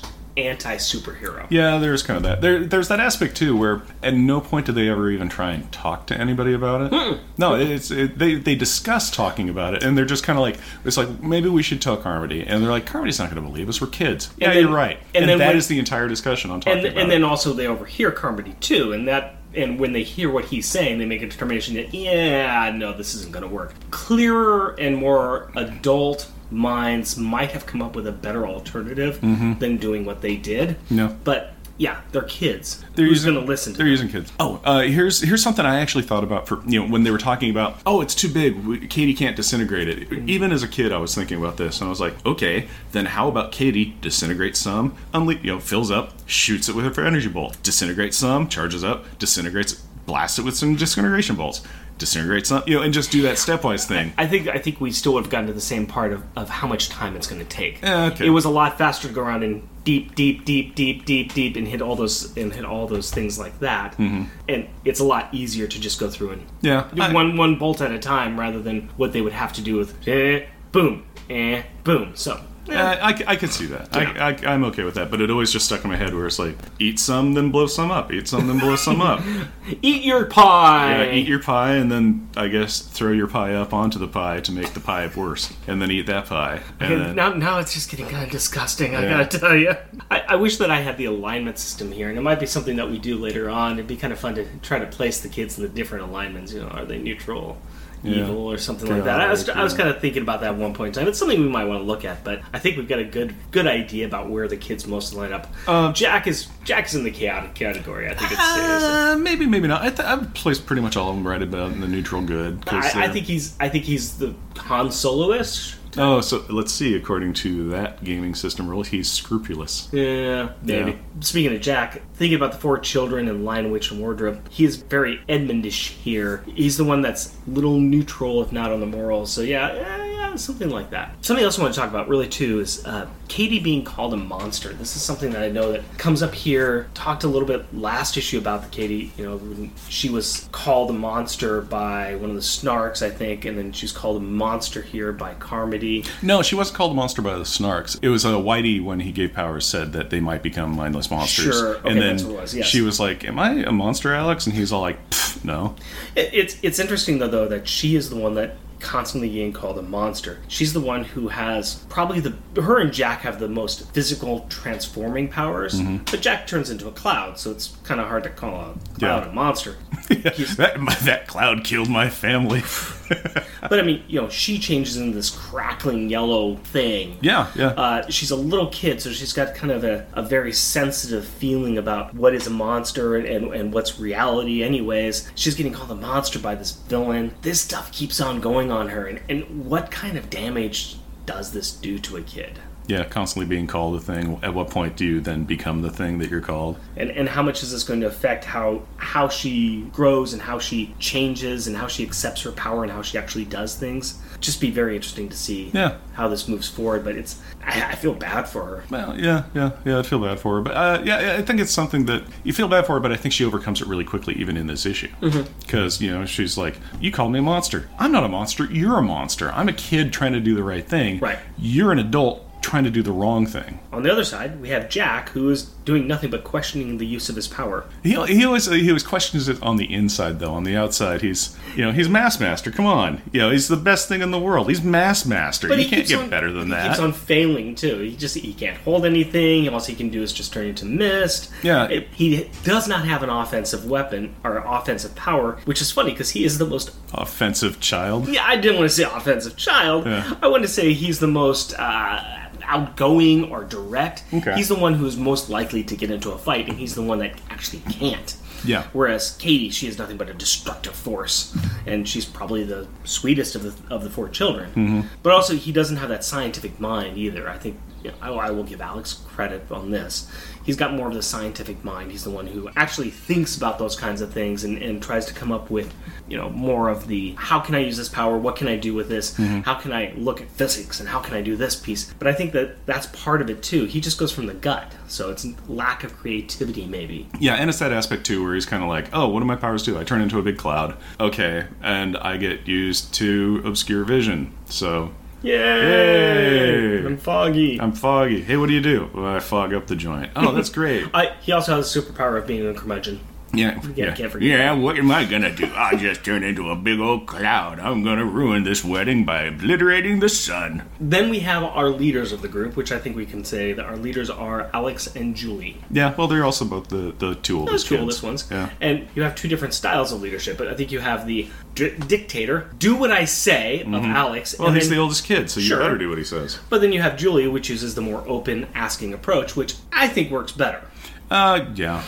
anti superhero. Yeah, there's kind of that. There, there's that aspect too, where at no point do they ever even try and talk to anybody about it. No, it's it, they they discuss talking about it, and they're just kind of like it's like maybe we should tell Carmody, and they're like Carmody's not going to believe us. We're kids. yeah, then- you're right. and And, then that when- is the entire discussion on talking and about and it. then also they overhear Carmody too, and that and when they hear what he's saying, they make a determination that yeah, no, this isn't going to work. Clearer and more adult minds might have come up with a better alternative than doing what they did. Mm-hmm. No. but yeah, they're kids. They're Who's using, going to listen to They're them? using kids. Oh, uh, here's here's something I actually thought about for you know when they were talking about oh it's too big, we, Katie can't disintegrate it. Mm-hmm. Even as a kid, I was thinking about this and I was like, okay, then how about Katie disintegrates some, unle- you know, fills up, shoots it with her energy bolt, disintegrates some, charges up, disintegrates, blasts it with some disintegration bolts, disintegrate some, you know, and just do that stepwise thing. I think I think we still would have gotten to the same part of, of how much time it's going to take. Okay. It was a lot faster to go around and deep, deep, deep, deep, deep, deep, and hit all those and hit all those things like that. Mm-hmm. And it's a lot easier to just go through and Yeah, do I- one one bolt at a time rather than what they would have to do with eh, boom, eh, boom. So Yeah, uh, I, I could see that. Yeah. I, I, I'm okay with that, but it always just stuck in my head where it's like, eat some, then blow some up. Eat some, then blow some up. [LAUGHS] eat your pie. Yeah, eat your pie, and then I guess throw your pie up onto the pie to make the pie worse, and then eat that pie. And And then, now, now it's just getting kind of disgusting. I gotta tell you. I, I wish that I had the alignment system here, and it might be something that we do later on. It'd be kind of fun to try to place the kids in the different alignments. You know, are they neutral, Yeah. evil, or something They like that? I was, are, I was kind of thinking about that at one point in time. It's something we might want to look at, but I think we've got a good good idea about where the kids most line up. Um, Jack is Jack is in the chaotic category. I think it's uh, maybe, maybe not. I th- I've placed pretty much all of them right about in the neutral good. I, I think he's I think he's the Han Solo-ish. Oh, so let's see. According to that gaming system rule, he's scrupulous. Yeah, maybe. Yeah. Speaking of Jack, thinking about the four children in Lion, Witch, and Wardrobe, he is very Edmundish here. He's the one that's little neutral, if not on the morals. So yeah, yeah, yeah, something like that. Something else I want to talk about really too is uh, Katie being called a monster. This is something that I know that comes up here. Talked a little bit last issue about the Katie. You know, when she was called a monster by one of the Snarks, I think, and then she's called a monster here by Carmody. No, she wasn't called a monster by the Snarks. It was a Whitey when he gave powers said that they might become mindless monsters. Sure. Okay, and then that's what it was, yes. she was like, "Am I a monster, Alex?" And he's all like, "Pfft, "No." It, it's it's interesting though though that she is the one that constantly being called a monster. She's the one who has probably the her and Jack have the most physical transforming powers. Mm-hmm. But Jack turns into a cloud, so it's kind of hard to call a cloud Yeah. a monster. [LAUGHS] that, that cloud killed my family. [LAUGHS] [LAUGHS] But I mean, you know, she changes into this crackling yellow thing. yeah, yeah. Uh, she's a little kid, so she's got kind of a, a very sensitive feeling about what is a monster and, and, and what's reality, anyways. She's getting called a monster by this villain. This stuff keeps on going on her, and, and what kind of damage does this do to a kid? Yeah, constantly being called a thing. At what point do you then become the thing that you're called? And, and how much is this going to affect how how she grows and how she changes and how she accepts her power and how she actually does things? Just be very interesting to see Yeah. how this moves forward. But it's I, I feel bad for her. Well, yeah, yeah, yeah. I'd feel bad for her, but uh, yeah, I think it's something that you feel bad for her. But I think she overcomes it really quickly, even in this issue, because you know she's like, "You called me a monster. I'm not a monster. You're a monster. I'm a kid trying to do the right thing. Right. You're an adult trying to do the wrong thing." On the other side, we have Jack, who is doing nothing but questioning the use of his power. He, he always he always questions it on the inside though. On the outside, he's you know he's mass master. Come on, you know he's the best thing in the world. He's mass master. you he can't get on- better than he that. He keeps on failing too. He just he can't hold anything. All he can do is just turn into mist. Yeah. It- he does not have an offensive weapon or offensive power, which is funny because he is the most. Offensive child. Yeah, I didn't want to say offensive child. Yeah. I wanted to say he's the most. Uh, outgoing or direct Okay. he's the one who's most likely to get into a fight and he's the one that actually can't Yeah. Whereas Katie, she is nothing but a destructive force, and she's probably the sweetest of the of the four children. Mm-hmm. But also, he doesn't have that scientific mind either. I think you know, I, I will give Alex credit on this. He's got more of the scientific mind. He's the one who actually thinks about those kinds of things and, and tries to come up with, you know, more of the how can I use this power? What can I do with this? Mm-hmm. How can I look at physics and how can I do this piece? But I think that that's part of it too. He just goes from the gut, so it's lack of creativity maybe. Yeah, and it's that aspect too where he's kind of like, oh, what do my powers do? I turn into a big cloud. Okay, and I get used to obscure vision. So Yay! Yay! I'm foggy. I'm foggy. Hey, what do you do? Well, I fog up the joint. Oh, that's great. [LAUGHS] I, he also has the superpower of being a curmudgeon. Yeah, Yeah, Yeah, what am I gonna do? I'll just turn into a big old cloud. I'm gonna ruin this wedding by obliterating the sun. Then we have our leaders of the group, which I think we can say that our leaders are Alex and Julie. Yeah, well, they're also both the the two Those oldest two kids. oldest ones. Yeah. And you have two different styles of leadership, but I think you have the di- dictator, do what I say of Alex. Mm-hmm. Well, and he's then- the oldest kid, so you Sure. better do what he says. But then you have Julie, which uses the more open asking approach, which I think works better. Uh, yeah.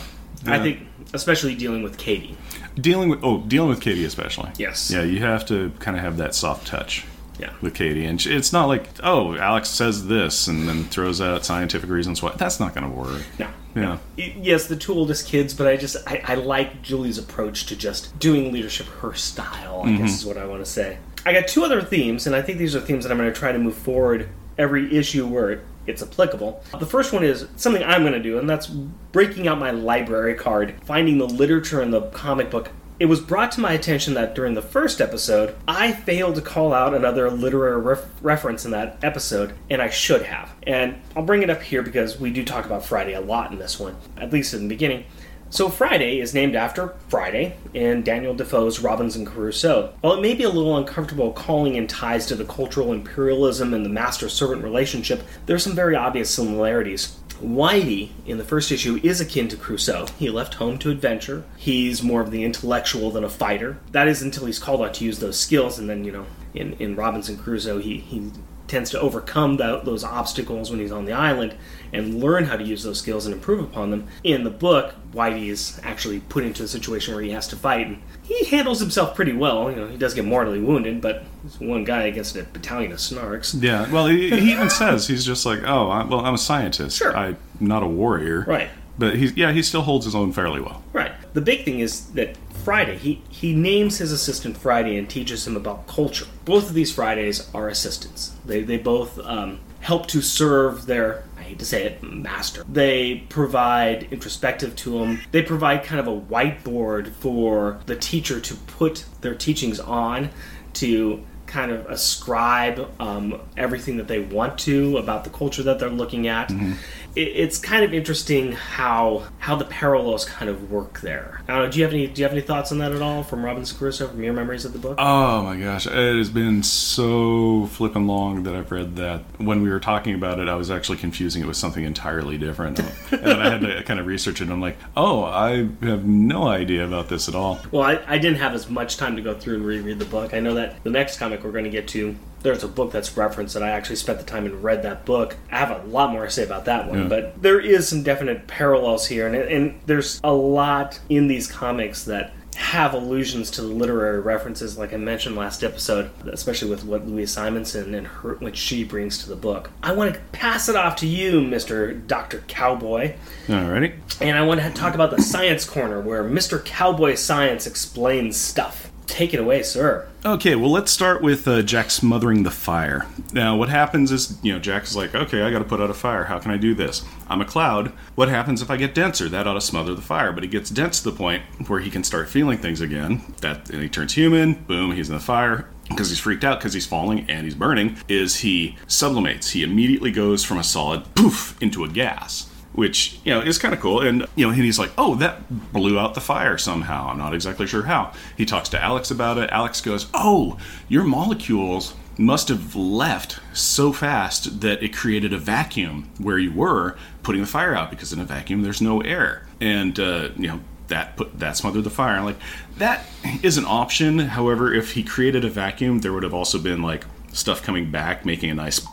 I think, especially dealing with Katie. dealing with oh, dealing with Katie especially. Yes. Yeah, you have to kind of have that soft touch. Yeah. With Katie, and it's not like oh, Alex says this and then throws out scientific reasons why. That's not going to work. No. Yeah. Yes, the two oldest kids, but I just I, I like Julie's approach to just doing leadership her style. I Mm-hmm. guess is what I want to say. I got two other themes, and I think these are themes that I'm going to try to move forward every issue where it, it's applicable. The first one is something I'm going to do, and that's breaking out my library card, finding the literature in the comic book. It was brought to my attention that during the first episode, I failed to call out another literary ref- reference in that episode, and I should have. And I'll bring it up here because we do talk about Friday a lot in this one, at least in the beginning. So Friday is named after Friday in Daniel Defoe's Robinson Crusoe. While it may be a little uncomfortable calling in ties to the cultural imperialism and the master-servant relationship, there are some very obvious similarities. Whitey in the first issue is akin to Crusoe. He left home to adventure. He's more of the intellectual than a fighter. That is until he's called on to use those skills, and then you know, in in Robinson Crusoe, he he tends to overcome tho- those obstacles when he's on the island and learn how to use those skills and improve upon them. In the book, Whitey is actually put into a situation where he has to fight, and he handles himself pretty well. You know, he does get mortally wounded, but he's one guy against a battalion of snarks. Yeah. Well, he, he even says he's just like, oh, I, well, I'm a scientist. Sure. I'm not a warrior. Right. But he's yeah, he still holds his own fairly well. Right. The big thing is that Friday, he, he names his assistant Friday and teaches him about culture. Both of these Fridays are assistants. They, they both um, help to serve their, I hate to say it, master. They provide introspective to him. They provide kind of a whiteboard for the teacher to put their teachings on to kind of ascribe um, everything that they want to about the culture that they're looking at. It, it's kind of interesting how how the parallels kind of work there. I don't know. Do you have any Do you have any thoughts on that at all from Robinson Crusoe from your memories of the book? Oh my gosh, it has been so flippin' long that I've read that. When we were talking about it, I was actually confusing it with something entirely different, [LAUGHS] and then I had to kind of research it. and I'm like, oh, I have no idea about this at all. Well, I, I didn't have as much time to go through and reread the book. I know that the next comic we're going to get to, there's a book that's referenced that I actually spent the time and read that book. I have a lot more to say about that one, Yeah. but there is some definite parallels here, and, and there's a lot in these comics that have allusions to the literary references, like I mentioned last episode, especially with what Louise Simonson and her, what she brings to the book. I want to pass it off to you, Mr. Dr. Cowboy. Alrighty. And I want to talk about the science corner where Mr. Cowboy Science explains stuff. Take it away, sir. Okay, well, let's start with uh, Jack smothering the fire. Now, what happens is, you know, Jack is like, okay, I got to put out a fire. How can I do this? I'm a cloud. What happens if I get denser? That ought to smother the fire. But he gets dense to the point where he can start feeling things again. That and he turns human. Boom, he's in the fire. Because he's freaked out because he's falling and he's burning. Is he sublimates? He immediately goes from a solid poof into a gas which you know is kind of cool. And you know, and he's like, "Oh, that blew out the fire somehow." I'm not exactly sure how. He talks to Alex about it. Alex goes, "Oh, your molecules must have left so fast that it created a vacuum where you were putting the fire out because in a vacuum there's no air." And uh, you know. That put that smothered the fire. I'm like, that is an option. However, if he created a vacuum, there would have also been like stuff coming back, making a nice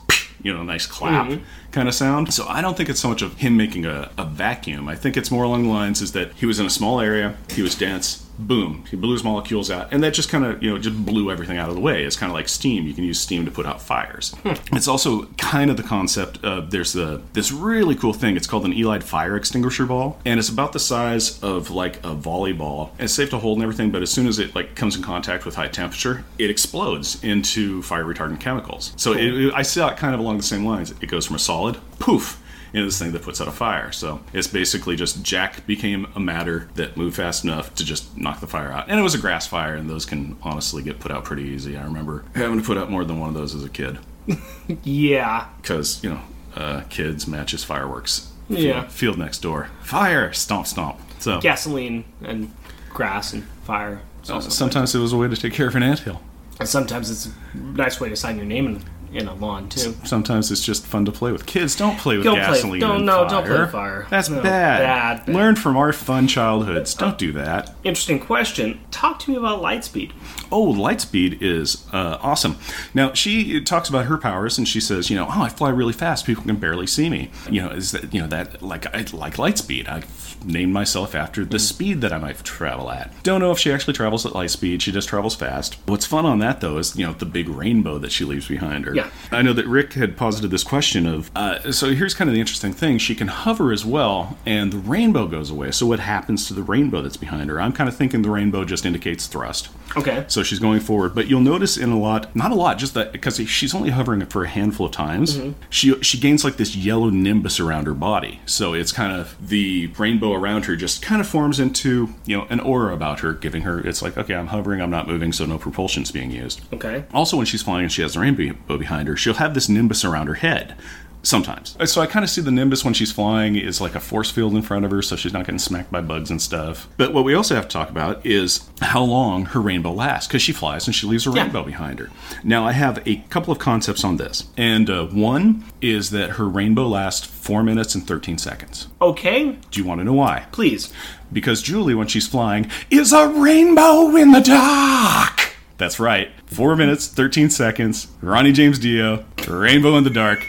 you know, nice clap kind of sound. So I don't think it's so much of him making a, a vacuum. I think it's more along the lines is that he was in a small area, he was dense, boom, he blew his molecules out, and that just kind of, you know, just blew everything out of the way. It's kind of like steam. You can use steam to put out fires. Hmm. It's also kind of the concept of there's the this really cool thing. It's called an Elide fire extinguisher ball, and it's about the size of like a volleyball. And it's safe to hold and everything, but as soon as it like comes in contact with high temperature, it explodes into fire retardant chemicals. So it, it- I see it kind of along the same lines. It goes from a solid poof into this thing that puts out a fire. So it's basically just Jack became a matter that moved fast enough to just knock the fire out. And it was a grass fire, and those can honestly get put out pretty easy. I remember having to put out more than one of those as a kid [LAUGHS] Yeah. because you know uh, kids matches fireworks. Yeah. Field next door. Fire! Stomp, stomp. So gasoline and grass and fire. Uh, sometimes it was a way to take care of an anthill. and sometimes it's a nice way to sign your name in, in a lawn too. Sometimes it's just fun to play with. Kids, don't play with Don't play- gasoline don't- and no, fire. don't play with fire. That's No, bad. bad, bad. Learn from our fun childhoods. Don't do that. Interesting question. Talk to me about Lightspeed. Oh, Lightspeed is uh, awesome. Now she talks about her powers, and she says, you know, oh, I fly really fast. People can barely see me. You know, is that you know that like I like Lightspeed? I named myself after the speed that I might travel at. Don't know if she actually travels at light speed. She just travels fast. What's fun on that though is you know the big rainbow that she leaves behind her. Yeah. I know that Rick had posited this question of. Uh, so here's kind of the interesting thing. She can hover as well, and the rainbow goes away. So what happens to the rainbow that's behind her? I'm kind of thinking the rainbow just indicates thrust. Okay. So she's going forward, but you'll notice in a lot, not a lot, just that because she's only hovering for a handful of times, she she gains like this yellow nimbus around her body. So it's kind of the rainbow around her just kind of forms into you know an aura about her, giving her it's like okay, I'm hovering, I'm not moving, so no propulsion's being used. Okay. Also, when she's flying and she has the rainbow behind her, she'll have this nimbus around her head. Sometimes. So I kind of see the nimbus when she's flying is like a force field in front of her, so she's not getting smacked by bugs and stuff. But what we also have to talk about is how long her rainbow lasts, because she flies and she leaves a Yeah. rainbow behind her. Now, I have a couple of concepts on this. And uh, one is that her rainbow lasts 4 minutes and 13 seconds. Okay. Do you want to know why? Please. Because Julie, when she's flying, is a rainbow in the dark. That's right. Four minutes, 13 seconds. Ronnie James Dio, rainbow in the dark.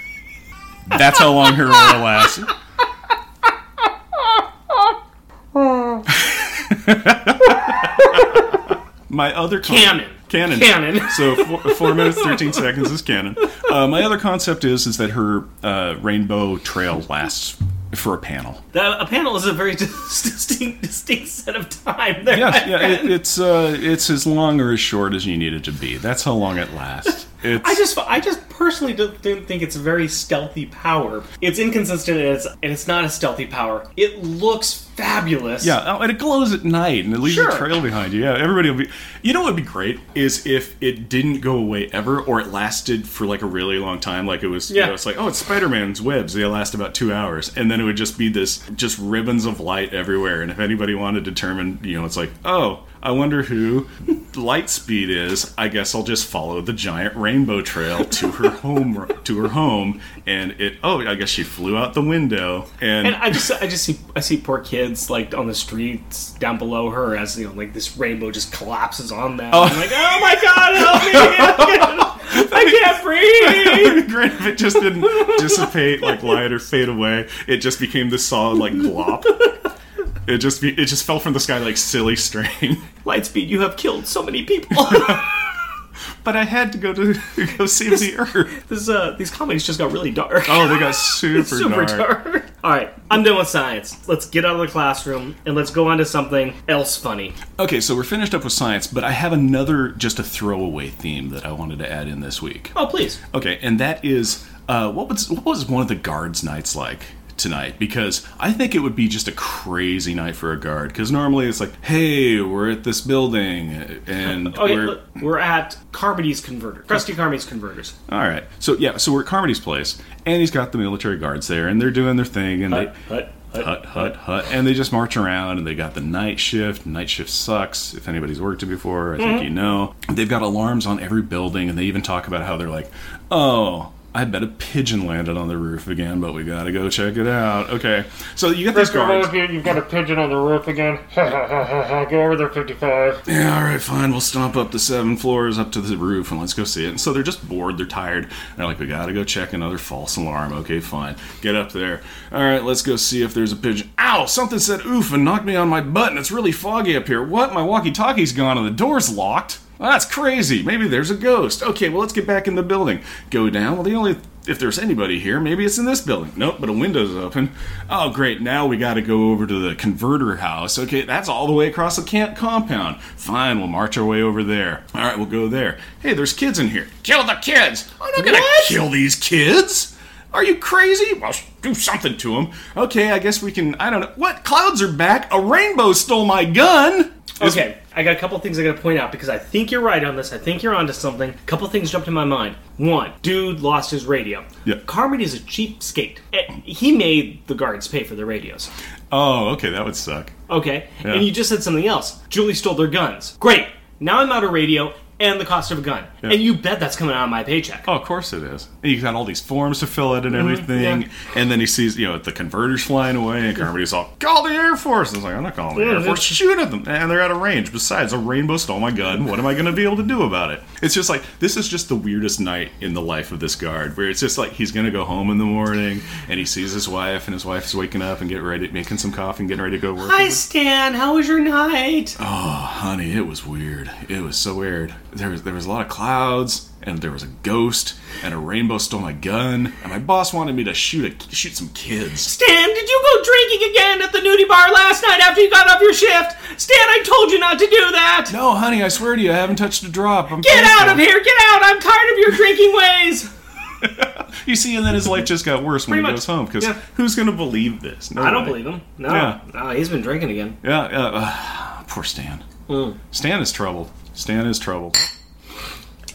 That's how long her aura lasts. [LAUGHS] My other con- Canon. Canon. Canon. So four, four minutes, thirteen seconds is canon. Uh, my other concept is is that her uh, rainbow trail lasts for a panel. The, a panel is a very [LAUGHS] distinct, distinct set of time. There. Yes, yeah, it, it's uh, it's as long or as short as you need it to be. That's how long it lasts. It's, I just, I just personally don't think it's a very stealthy power. It's inconsistent, and it's, and it's not a stealthy power. It looks fabulous. yeah, oh, and it glows at night and it leaves Sure. a trail behind you. Yeah, everybody will be. You know what would be great is if it didn't go away ever, or it lasted for like a really long time. Like it was, you Yeah. know, it's like oh, it's Spider Man's webs. They last about two hours, and then it would just be this just ribbons of light everywhere. And if anybody wanted to determine, you know, it's like oh. I wonder who [LAUGHS] Lightspeed is. I guess I'll just follow the giant rainbow trail to her [LAUGHS] home. To her home, and it. Oh, I guess she flew out the window, and, And I just, I just see, I see poor kids like on the streets down below her as you know, like this rainbow just collapses on them. I'm like, oh my god, help me! [LAUGHS] I can't breathe. [LAUGHS] Great if it just didn't dissipate like light or fade away. It just became this solid like glop. It just be, it just fell from the sky like silly string. [LAUGHS] Lightspeed, you have killed so many people. But I had to go to go save the Earth. this, uh, these comics just got really dark. Oh, they got super, Super dark. dark. All right, I'm done with science. Let's get out of the classroom and let's go on to something else funny. Okay, so we're finished up with science, but I have another just a throwaway theme that I wanted to add in this week. Oh, please. Okay, and that is uh, what was what was one of the guards' nights like tonight? Because I think it would be just a crazy night for a guard. Because normally it's like, hey, we're at this building, and [LAUGHS] Okay, we're look, we're at Carmody's Converter. Krusty Carmody's Converters. all right. So yeah, so we're at Carmody's place, and he's got the military guards there, and they're doing their thing, and Hut, they. hut, hut. Hut, hut, hut, and they just march around, and they got the night shift. Night shift sucks. If anybody's worked it before, I think mm-hmm. you know. They've got alarms on every building, and they even talk about how they're like, "Oh, I bet a pigeon landed on the roof again, but we gotta go check it out." Okay, so you got these guards. You've got a pigeon on the roof again. [LAUGHS] Go over there, 55. Yeah, all right, fine. We'll stomp up the seven floors up to the roof and let's go see it. And so they're just bored. They're tired. They're like, we gotta go check another false alarm. Okay, fine. Get up there. All right, let's go see if there's a pigeon. Ow! Something said oof and knocked me on my butt, and it's really foggy up here. What? My walkie-talkie's gone and the door's locked. Well, that's crazy. Maybe there's a ghost. Okay, well let's get back in the building. Go down. Well, the only if there's anybody here, maybe it's in this building. Nope, but a window's open. Oh, great. Now we got to go over to the converter house. Okay, that's all the way across the camp compound. Fine, we'll march our way over there. All right, we'll go there. Hey, there's kids in here. Kill the kids. I'm not gonna What? kill these kids. Are you crazy? Well, do something to them. Okay, I guess we can. I don't know. What? Clouds are back. A rainbow stole my gun. Is- Okay, I got a couple things I gotta point out because I think you're right on this. I think you're onto something. A couple things jumped in my mind. One, dude lost his radio. Yeah. Carmody is a cheap skate. Eh, He made the guards pay for their radios. Oh, okay, that would suck. Okay. Yeah. And you just said something else. Julie stole their guns. Great. Now I'm out of radio and the cost of a gun. And you bet that's coming out of my paycheck. Oh, of course it is. And you got all these forms to fill out and everything. Mm-hmm. yeah. And then he sees, you know, the converters flying away, and Carmody's all, call the Air Force. And it's like, I'm not calling the Yeah, Air Force. Shoot at them. And they're out of range. Besides, a rainbow stole my gun. What am I going to be able to do about it? It's just like, this is just the weirdest night in the life of this guard, where it's just like he's going to go home in the morning, and he sees his wife, and his wife's waking up and getting ready, making some coffee and getting ready to go work. Hi, Stan. How was your night? Oh, honey, it was weird. It was so weird. There was there was a lot of clouds, and there was a ghost, and a rainbow stole my gun, and my boss wanted me to shoot a shoot some kids. Stan, did you go drinking again at the nudie bar last night after you got off your shift? Stan, I told you not to do that. No, honey, I swear to you, I haven't touched a drop. I'm Get out of here! Get out! I'm tired of your drinking ways. [LAUGHS] You see, and then his life just got worse when Pretty he much. goes home. Because Yeah. who's gonna believe this? No I don't believe him. No, Yeah. no, he's been drinking again. Yeah, yeah. Uh, poor Stan. Mm. Stan is troubled. Stan is troubled.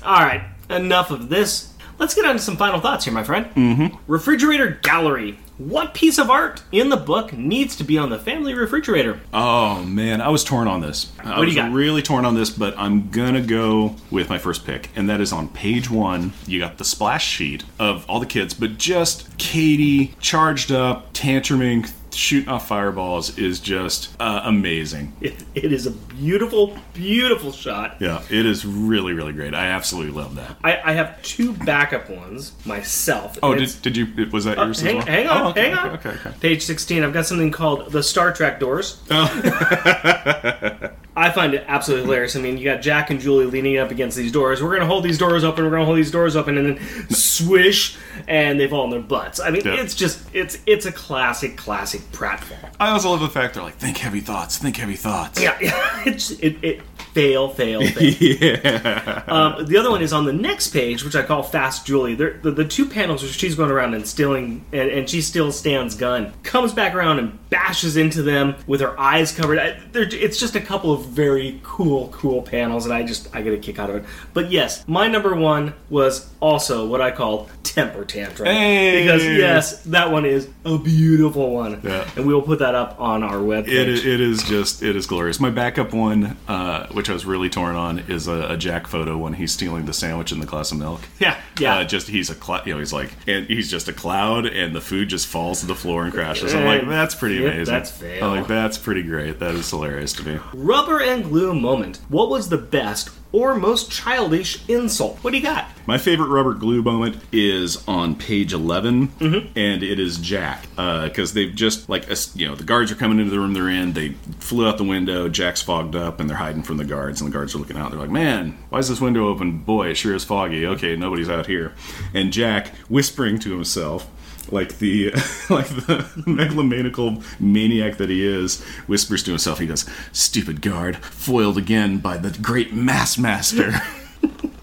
All right, enough of this. Let's get on to some final thoughts here, my friend. Mm-hmm. Refrigerator gallery. What piece of art in the book needs to be on the family refrigerator? Oh man, I was torn on this. I What do was you got? really torn on this, but I'm gonna go with my first pick, and that is on page one. You got the splash sheet of all the kids, but just Katie charged up, tantruming, shooting off fireballs is just uh, amazing. It, it is a beautiful, beautiful shot. Yeah, it is really, really great. I absolutely love that. I, I have two backup ones myself. Oh, did, did you? Was that yours hang, as well? hang on, Oh, okay, hang on. Okay, okay, okay. Page 16, I've got something called the Star Trek doors. Oh. [LAUGHS] I find it absolutely hilarious. I mean, you got Jack and Julie leaning up against these doors. We're going to hold these doors open, we're going to hold these doors open, and then swish, and they fall on their butts. I mean, Yeah. it's just, it's it's a classic, classic pratfall. I also love the fact they're like, think heavy thoughts, think heavy thoughts. Yeah, [LAUGHS] it's, it, it fail, fail, [LAUGHS] fail. yeah. Um, the other one is on the next page, which I call Fast Julie. The, the two panels where she's going around and stealing, and, and she steals Stan's gun, comes back around and bashes into them with her eyes covered. I, it's just a couple of very cool, cool panels, and I just I get a kick out of it. But yes, my number one was also what I call temper tantrum, Hey! because yes, that one is a beautiful one, Yeah. and we will put that up on our webpage. It, is- it is just it is glorious. My backup one, uh, which I was really torn on, is a, a Jack photo when he's stealing the sandwich and the glass of milk. Yeah, yeah. Uh, just he's a cl- you know he's like and he's just a cloud and the food just falls to the floor and crashes. I'm like that's pretty Yep, amazing. that's fail. I'm like that's pretty great. That is hilarious to me. Rubber and glue moment. What was the best or most childish insult? What do you got? My favorite rubber glue moment is on page 11, Mm-hmm. and it is Jack. Because they've just, like, you know, the guards are coming into the room they're in. They flew out the window. Jack's fogged up, and they're hiding from the guards. And the guards are looking out. They're like, man, why is this window open? Boy, it sure is foggy. Okay, nobody's out here. And Jack, whispering to himself, like the [LAUGHS] like the megalomaniacal maniac that he is, whispers to himself. He goes, "Stupid guard, foiled again by the great mass master." [LAUGHS]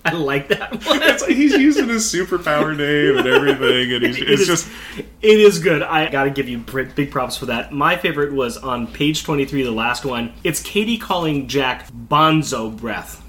I like that one. [LAUGHS] It's like he's using his superpower name and everything, and he's, It it's is- just it is good. I gotta give you big props for that. My favorite was on page 23, the last one. It's Katie calling Jack Bonzo breath.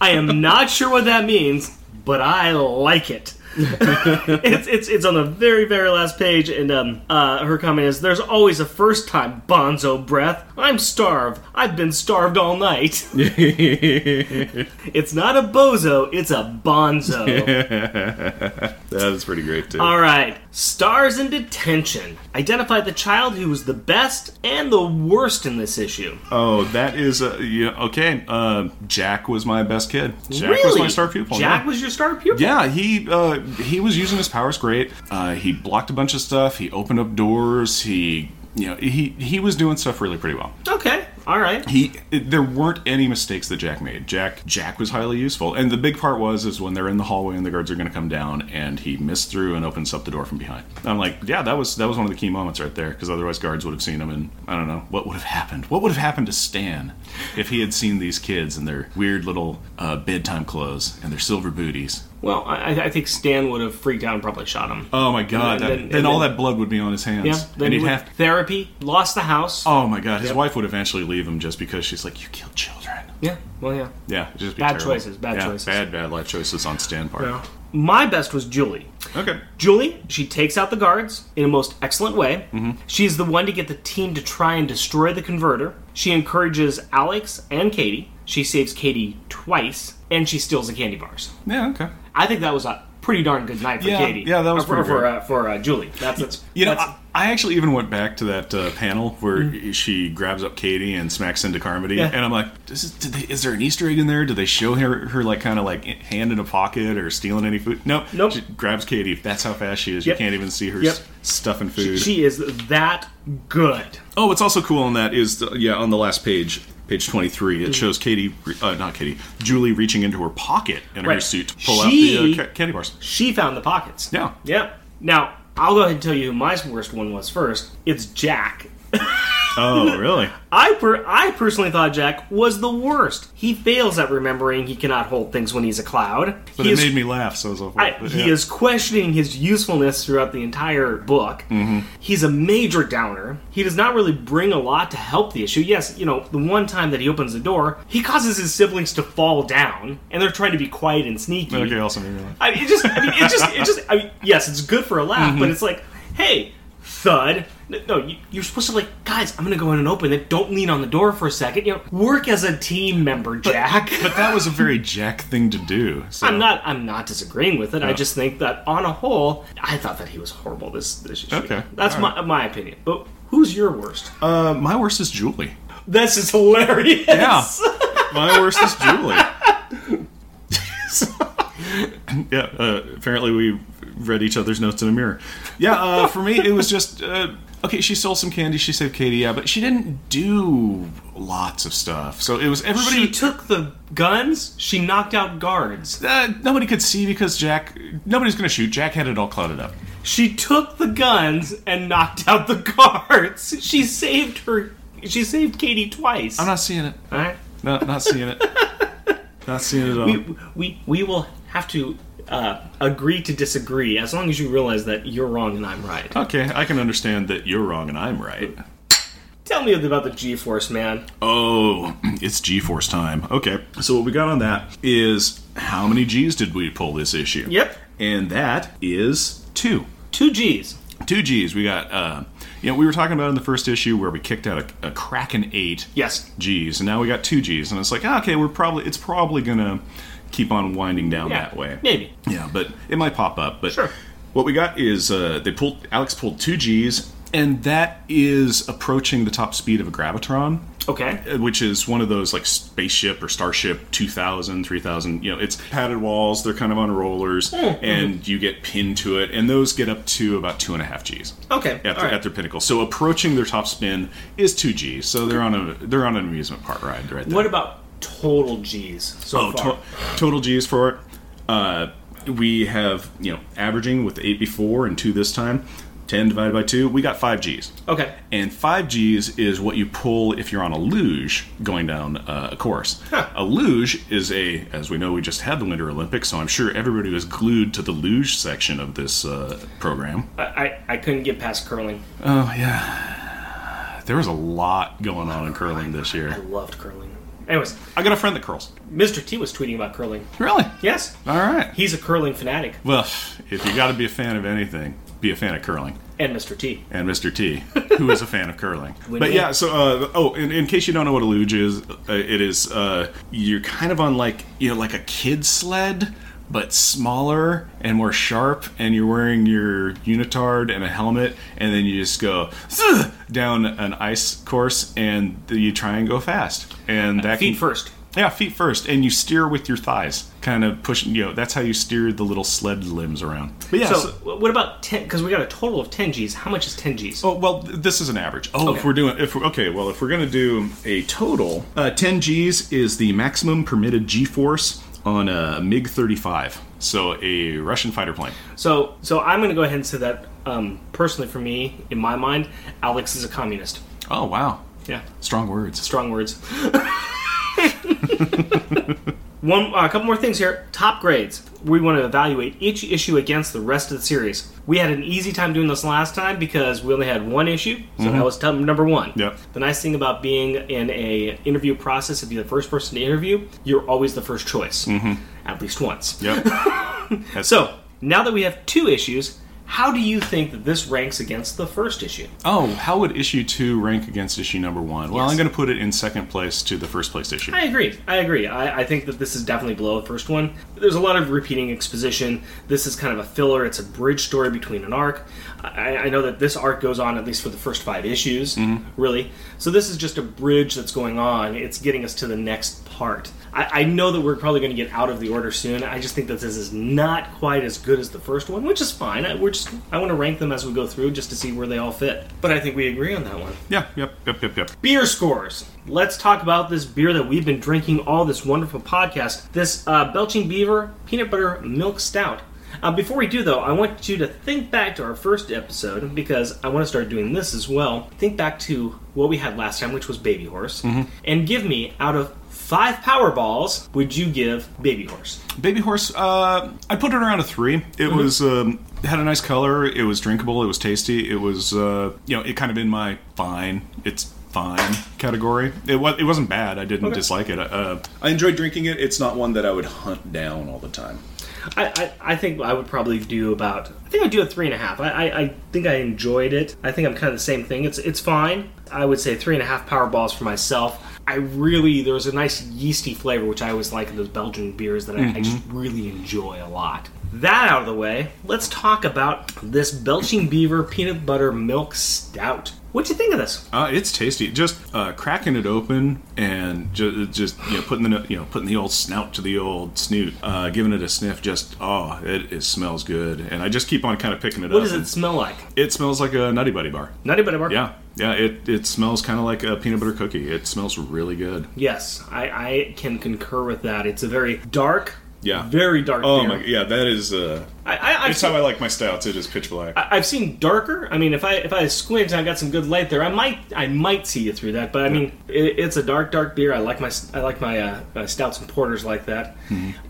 I am not sure what that means, but I like it. It's, it's it's on the very very last page, and um, uh, her comment is, "There's always a first time, Bonzo breath. I'm starved. I've been starved all night. [LAUGHS] it's not a bozo, it's a bonzo." [LAUGHS] that is pretty great too. All right, stars in detention. Identify the child who was the best and the worst in this issue. oh, that is uh, yeah, okay. Uh, Jack was my best kid. Jack really? was my star pupil. Jack yeah. was your star pupil. Yeah, he uh, he was using his powers great. Uh, he blocked a bunch of stuff. He opened up doors. He you know he he was doing stuff really pretty well. Okay. All right. He there weren't any mistakes that Jack made. Jack Jack was highly useful, and the big part was is when they're in the hallway and the guards are going to come down, and he missed through and opens up the door from behind. I'm like, yeah, that was that was one of the key moments right there, because otherwise guards would have seen him, and I don't know what would have happened. What would have happened to Stan if he had seen these kids in their weird little uh, bedtime clothes and their silver booties? Well, I, I think Stan would have freaked out and probably shot him. Oh my god! And that- then- then, all then- that blood would be on his hands. yeah. Then and he he'd have. therapy, lost the house. Oh my god! His Yep. wife would eventually leave him just because she's like, "You killed children." Yeah. Well, yeah. Yeah, just Bad terrible. choices, bad Yeah, choices. Bad, bad life choices on Stan part. Yeah. My best was Julie. Okay. Julie, she takes out the guards in a most excellent way. Mm-hmm. She's the one to get the team to try and destroy the converter. She encourages Alex and Katie. She saves Katie twice, and she steals the candy bars. Yeah. Okay. I think that was a pretty darn good night for Yeah, Katie. yeah, that was for for, uh, for uh, Julie. That's, that's You know, I, I actually even went back to that uh, panel where she grabs up Katie and smacks into Carmody, Yeah. and I'm like, is, they, is there an Easter egg in there? Did they show her, her like kind of like hand in a pocket or stealing any food? No, Nope. She grabs Katie. That's how fast she is. Yep. You can't even see her Yep. s- stuffing food. she is that good. Oh, what's also cool on that is, the, yeah, on the last page, page 23, Mm-hmm. it shows Katie, uh, not Katie, Julie reaching into her pocket in her suit to pull She- out the uh, ca- candy bars. She found the pockets. Yeah. Yep. Now, I'll go ahead and tell you who my worst one was first. It's Jack. Oh, really? I per- I personally thought Jack was the worst. He fails at remembering he cannot hold things when he's a cloud. But he it is, made me laugh, so it was awful. I, But, he is questioning his usefulness throughout the entire book. Mm-hmm. He's a major downer. He does not really bring a lot to help the issue. Yes, you know, the one time that he opens the door, he causes his siblings to fall down, and they're trying to be quiet and sneaky. Okay, also made me laugh. I mean, it just, I mean, it just, it just, I mean, yes, it's good for a laugh, Mm-hmm. but it's like, hey, thud. No, you, you're supposed to like, guys, I'm gonna go in and open it. Don't lean on the door for a second. You know, work as a team member, Jack. But that was a very Jack thing to do. So. I'm not, I'm not disagreeing with it. I just think that on a whole, I thought that he was horrible. This, this issue. Okay, that's all my, my opinion. But who's your worst? Uh, my worst is Julie. this is hilarious. Yeah. My worst is Julie. [LAUGHS] [LAUGHS] yeah, uh, apparently we read each other's notes in a mirror. Yeah, uh, for me, it was just uh, okay. She stole some candy. She saved Katie. Yeah, but she didn't do lots of stuff. So it was everybody. She took the guns. She knocked out guards. uh, nobody could see because Jack. Nobody's gonna shoot. Jack had it all clouded up. She took the guns and knocked out the guards. She saved her. She saved Katie twice. I'm not seeing it. All right. No, not seeing it. [LAUGHS] not seeing it at all. We, we we will have to uh, agree to disagree as long as you realize that you're wrong and I'm right. Okay, I can understand that you're wrong and I'm right. Tell me about the G-force, man. Oh, [CLEARS THROAT] it's G-force time. Okay, so what we got on that is how many G's did we pull this issue? Yep. And that is two. Two G's. Two G's. We got, uh, you know, we were talking about in the first issue where we kicked out a, a Kraken 8 Yes. G's, and now we got two G's. And it's like, okay, we're probably, it's probably gonna keep on winding down Yeah. that way. Maybe. Yeah, but it might pop up. But Sure. what we got is uh, they pulled Alex pulled two G's, and that is approaching the top speed of a gravitron, Okay. uh, which is one of those like spaceship or starship 2000, 3000. You know, it's padded walls. They're kind of on rollers, Mm-hmm. and you get pinned to it, and those get up to about two and a half G's Okay. at, right. at their pinnacle. So approaching their top spin is two G's. So they're on a they're on an amusement park ride right there. What about total G's so Oh, far? to- total G's for it. Uh, we have you know averaging with eight before and two this time. Ten divided by two, we got five G's. okay. And five G's is what you pull if you're on a luge going down uh, a course. Huh. A luge is a, as we know, we just had the Winter Olympics, so I'm sure everybody was glued to the luge section of this uh, program. I, I I couldn't get past curling. Oh yeah, there was a lot going on in curling this year. I loved curling. Anyways, I got a friend that curls. Mr. T was tweeting about curling. Really? Yes. All right. He's a curling fanatic. Well, if you got to be a fan of anything, be a fan of curling. And Mr. T. And Mr. T, who is a fan of curling. [LAUGHS] But yeah, so uh, oh, in, in case you don't know what a luge is, uh, it is uh, you're kind of on like you know like a kid sled, but smaller and more sharp, and you're wearing your unitard and a helmet, and then you just go down an ice course, and you try and go fast, and that Feet can, first. Yeah, feet first, and you steer with your thighs, kind of pushing. You know, that's how you steer the little sled limbs around. But yeah, So, so- what about 10? Because we got a total of 10 G's. How much is 10 G's? Oh well, this is an average. Oh, if we're doing, if we're, okay, well, if we're gonna do a total, uh, 10 G's is the maximum permitted G force on a MiG 35, so a Russian fighter plane. So, so I'm going to go ahead and say that, um, personally for me, in my mind, Alex is a communist. Oh wow, Yeah. strong words. Strong words. [LAUGHS] One, uh, a couple more things here. Top grades. We want to evaluate each issue against the rest of the series. We had an easy time doing this last time because we only had one issue, so that was top number one. Yep. The nice thing about being in a interview process, if you're the first person to interview, you're always the first choice, mm-hmm. at least once. Yep. [LAUGHS] So now that we have two issues, how do you think that this ranks against the first issue? Oh, how would issue two rank against issue number one? Well, Yes. I'm going to put it in second place to the first place issue. I agree. I agree. I, I think that this is definitely below the first one. There's a lot of repeating exposition. This is kind of a filler. It's a bridge story between an arc. I, I know that this arc goes on at least for the first five issues, mm-hmm. really. So this is just a bridge that's going on. It's getting us to the next part. I, I know that we're probably going to get out of the order soon. I just think that this is not quite as good as the first one, which is fine. I, we're just I want to rank them as we go through just to see where they all fit. But I think we agree on that one. Yeah, yep, yep, yep, yep. Beer scores. Let's talk about this beer that we've been drinking all this wonderful podcast. This uh, Belching Beaver Peanut Butter Milk Stout. Uh, before we do, though, I want you to think back to our first episode because I want to start doing this as well. Think back to what we had last time, which was Baby Horse, and give me out of five Powerballs, would you give Baby Horse? Baby horse, uh, I put it around a three. It was um, had a nice color. It was drinkable. It was tasty. It was uh, you know it kind of in my fine. It's fine category. It was it wasn't bad. I didn't Okay. dislike it. Uh, I enjoyed drinking it. It's not one that I would hunt down all the time. I, I, I think I would probably do about. I think I'd do a three and a half. I, I, I think I enjoyed it. I think I'm kind of the same thing. It's it's fine. I would say three and a half power balls for myself. I really there was a nice yeasty flavor which I always like in those Belgian beers that I, I just mm-hmm. really enjoy a lot. That out of the way, let's talk about this Belching Beaver Peanut Butter Milk Stout. What'd you think of this? Uh, it's tasty. Just uh, cracking it open and just, just you know putting the you know putting the old snout to the old snoot, uh, giving it a sniff. Just oh, it, it smells good, and I just keep on kind of picking it What up. What does it smell like? It smells like a Nutty Buddy bar. Nutty Buddy Bar? Yeah, yeah. It it smells kind of like a peanut butter cookie. It smells really good. Yes, I, I can concur with that. It's a very dark, Yeah. very dark Oh beer. my, yeah. That is. Uh, I, I, it's how I like my stouts. It is pitch black. I- I've seen darker. I mean, if I if I squint and I got some good light there, I might I might see you through that. But I mean, it, it's a dark, dark beer. I like my I like my, uh, my stouts and porters like that.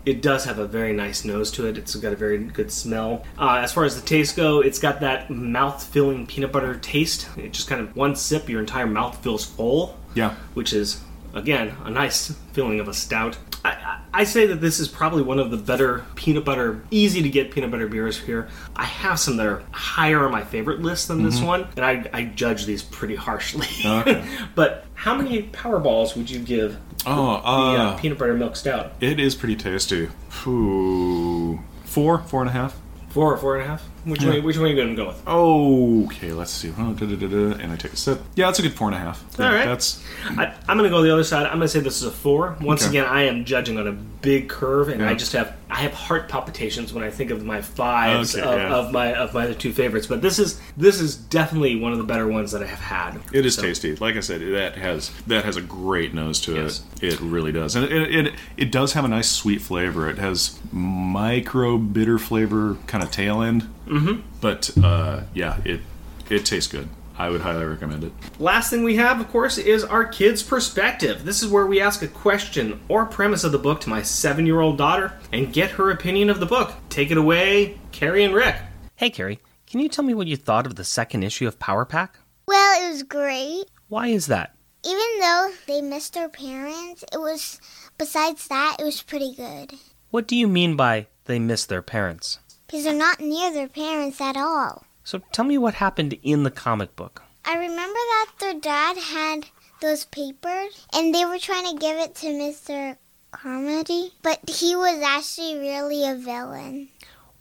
It does have a very nice nose to it. It's got a very good smell. Uh, as far as the taste go, it's got that mouth filling peanut butter taste. It just kind of one sip, your entire mouth feels full. Yeah. which is again a nice feeling of a stout. I, I, I say that this is probably one of the better peanut butter, easy to get peanut butter beers here. I have some that are higher on my favorite list than this one, and I, I judge these pretty harshly. Okay. [LAUGHS] but how many Powerballs would you give Oh, the uh, uh, peanut butter milk stout? it is pretty tasty. Ooh, four, four and a half. Four or four and a half? Which one? Which one are you going to go with? Okay, let's see. And I take a sip. Yeah, that's a good four and a half. Yeah, All right. That's I, I'm going to go the other side. I'm going to say this is a four. Once Okay. again, I am judging on a big curve, and I just have I have heart palpitations when I think of my fives Okay, of, yeah. of my of my other two favorites. But this is this is definitely one of the better ones that I have had. It is So, tasty. Like I said, that has that has a great nose to Yes. it. It really does, and it, it it does have a nice sweet flavor. It has micro bitter flavor, kind of tail end. Mm-hmm. But uh, yeah, it it tastes good. I would highly recommend it. Last thing we have, of course, is our kids' perspective. This is where we ask a question or premise of the book to my seven-year-old daughter and get her opinion of the book. Take it away, Carrie and Rick. Hey, Carrie, can you tell me what you thought of the second issue of Power Pack? Well, it was great. Why is that? Even though they missed their parents, it was, besides that, it was pretty good. What do you mean by they missed their parents? Because they're not near their parents at all. So tell me what happened in the comic book. I remember that their dad had those papers, and they were trying to give it to Mr. Carmody, but he was actually really a villain.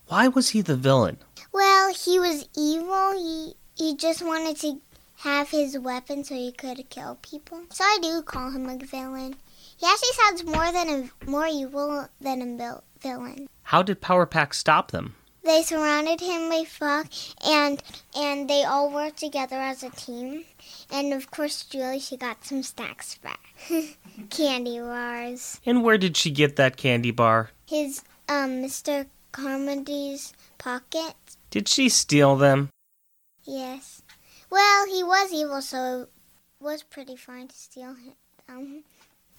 Why was he the villain? Well, he was evil. He he just wanted to have his weapon so he could kill people. So I do call him a villain. He actually sounds more than a more evil than a villain. How did Power Pack stop them? They surrounded him with Fuck, and and they all worked together as a team. And of course, Julie, she got some snacks back, [LAUGHS] candy bars. And where did she get that candy bar? His um, Mr. Carmody's pocket. Did she steal them? Yes. Well, he was evil, so it was pretty fine to steal him. Um,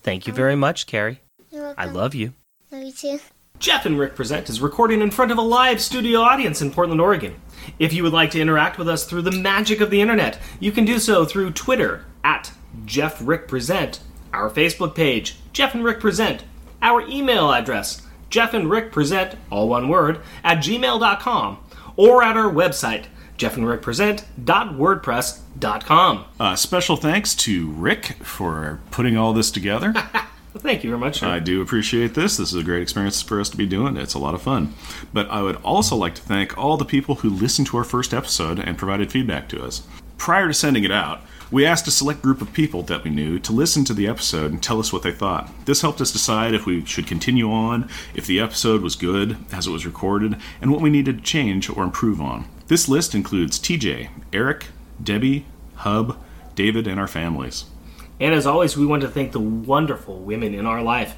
Thank you very much, Carrie. You're I love you. Love you too. Jeff and Rick Present is recording in front of a live studio audience in Portland, Oregon. If you would like to interact with us through the magic of the internet, you can do so through Twitter at Jeff Rick Present, our Facebook page, Jeff and Rick Present, our email address, Jeff and Rick Present, all one word, at gmail.com, or at our website, Jeff and Rick Present. jeffandrickpresent.wordpress.com. Uh, special thanks to Rick for putting all this together. [LAUGHS] Thank you very much. I do appreciate this. This is a great experience for us to be doing. It's a lot of fun. But I would also like to thank all the people who listened to our first episode and provided feedback to us. Prior to sending it out, we asked a select group of people that we knew to listen to the episode and tell us what they thought. This helped us decide if we should continue on, if the episode was good as it was recorded, and what we needed to change or improve on. This list includes TJ, Eric, Debbie, Hub, David, and our families. And as always, we want to thank the wonderful women in our life.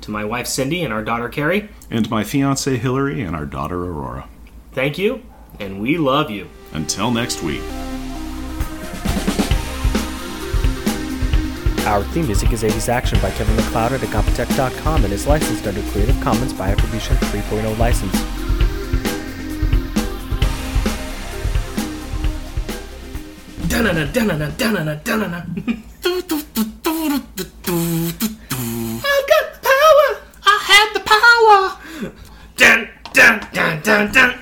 To my wife Cindy and our daughter Carrie, And my fiance Hillary and our daughter Aurora. thank you, and we love you. Until next week. Our theme music is 80s Action by Kevin MacLeod at incompetech.com and is licensed under Creative Commons by Attribution 3.0 license. Dun-na-na, dun-na-na, dun-na-na, dun-na-na. [LAUGHS] I got power! I had the power! Dun, dun, dun, dun, dun.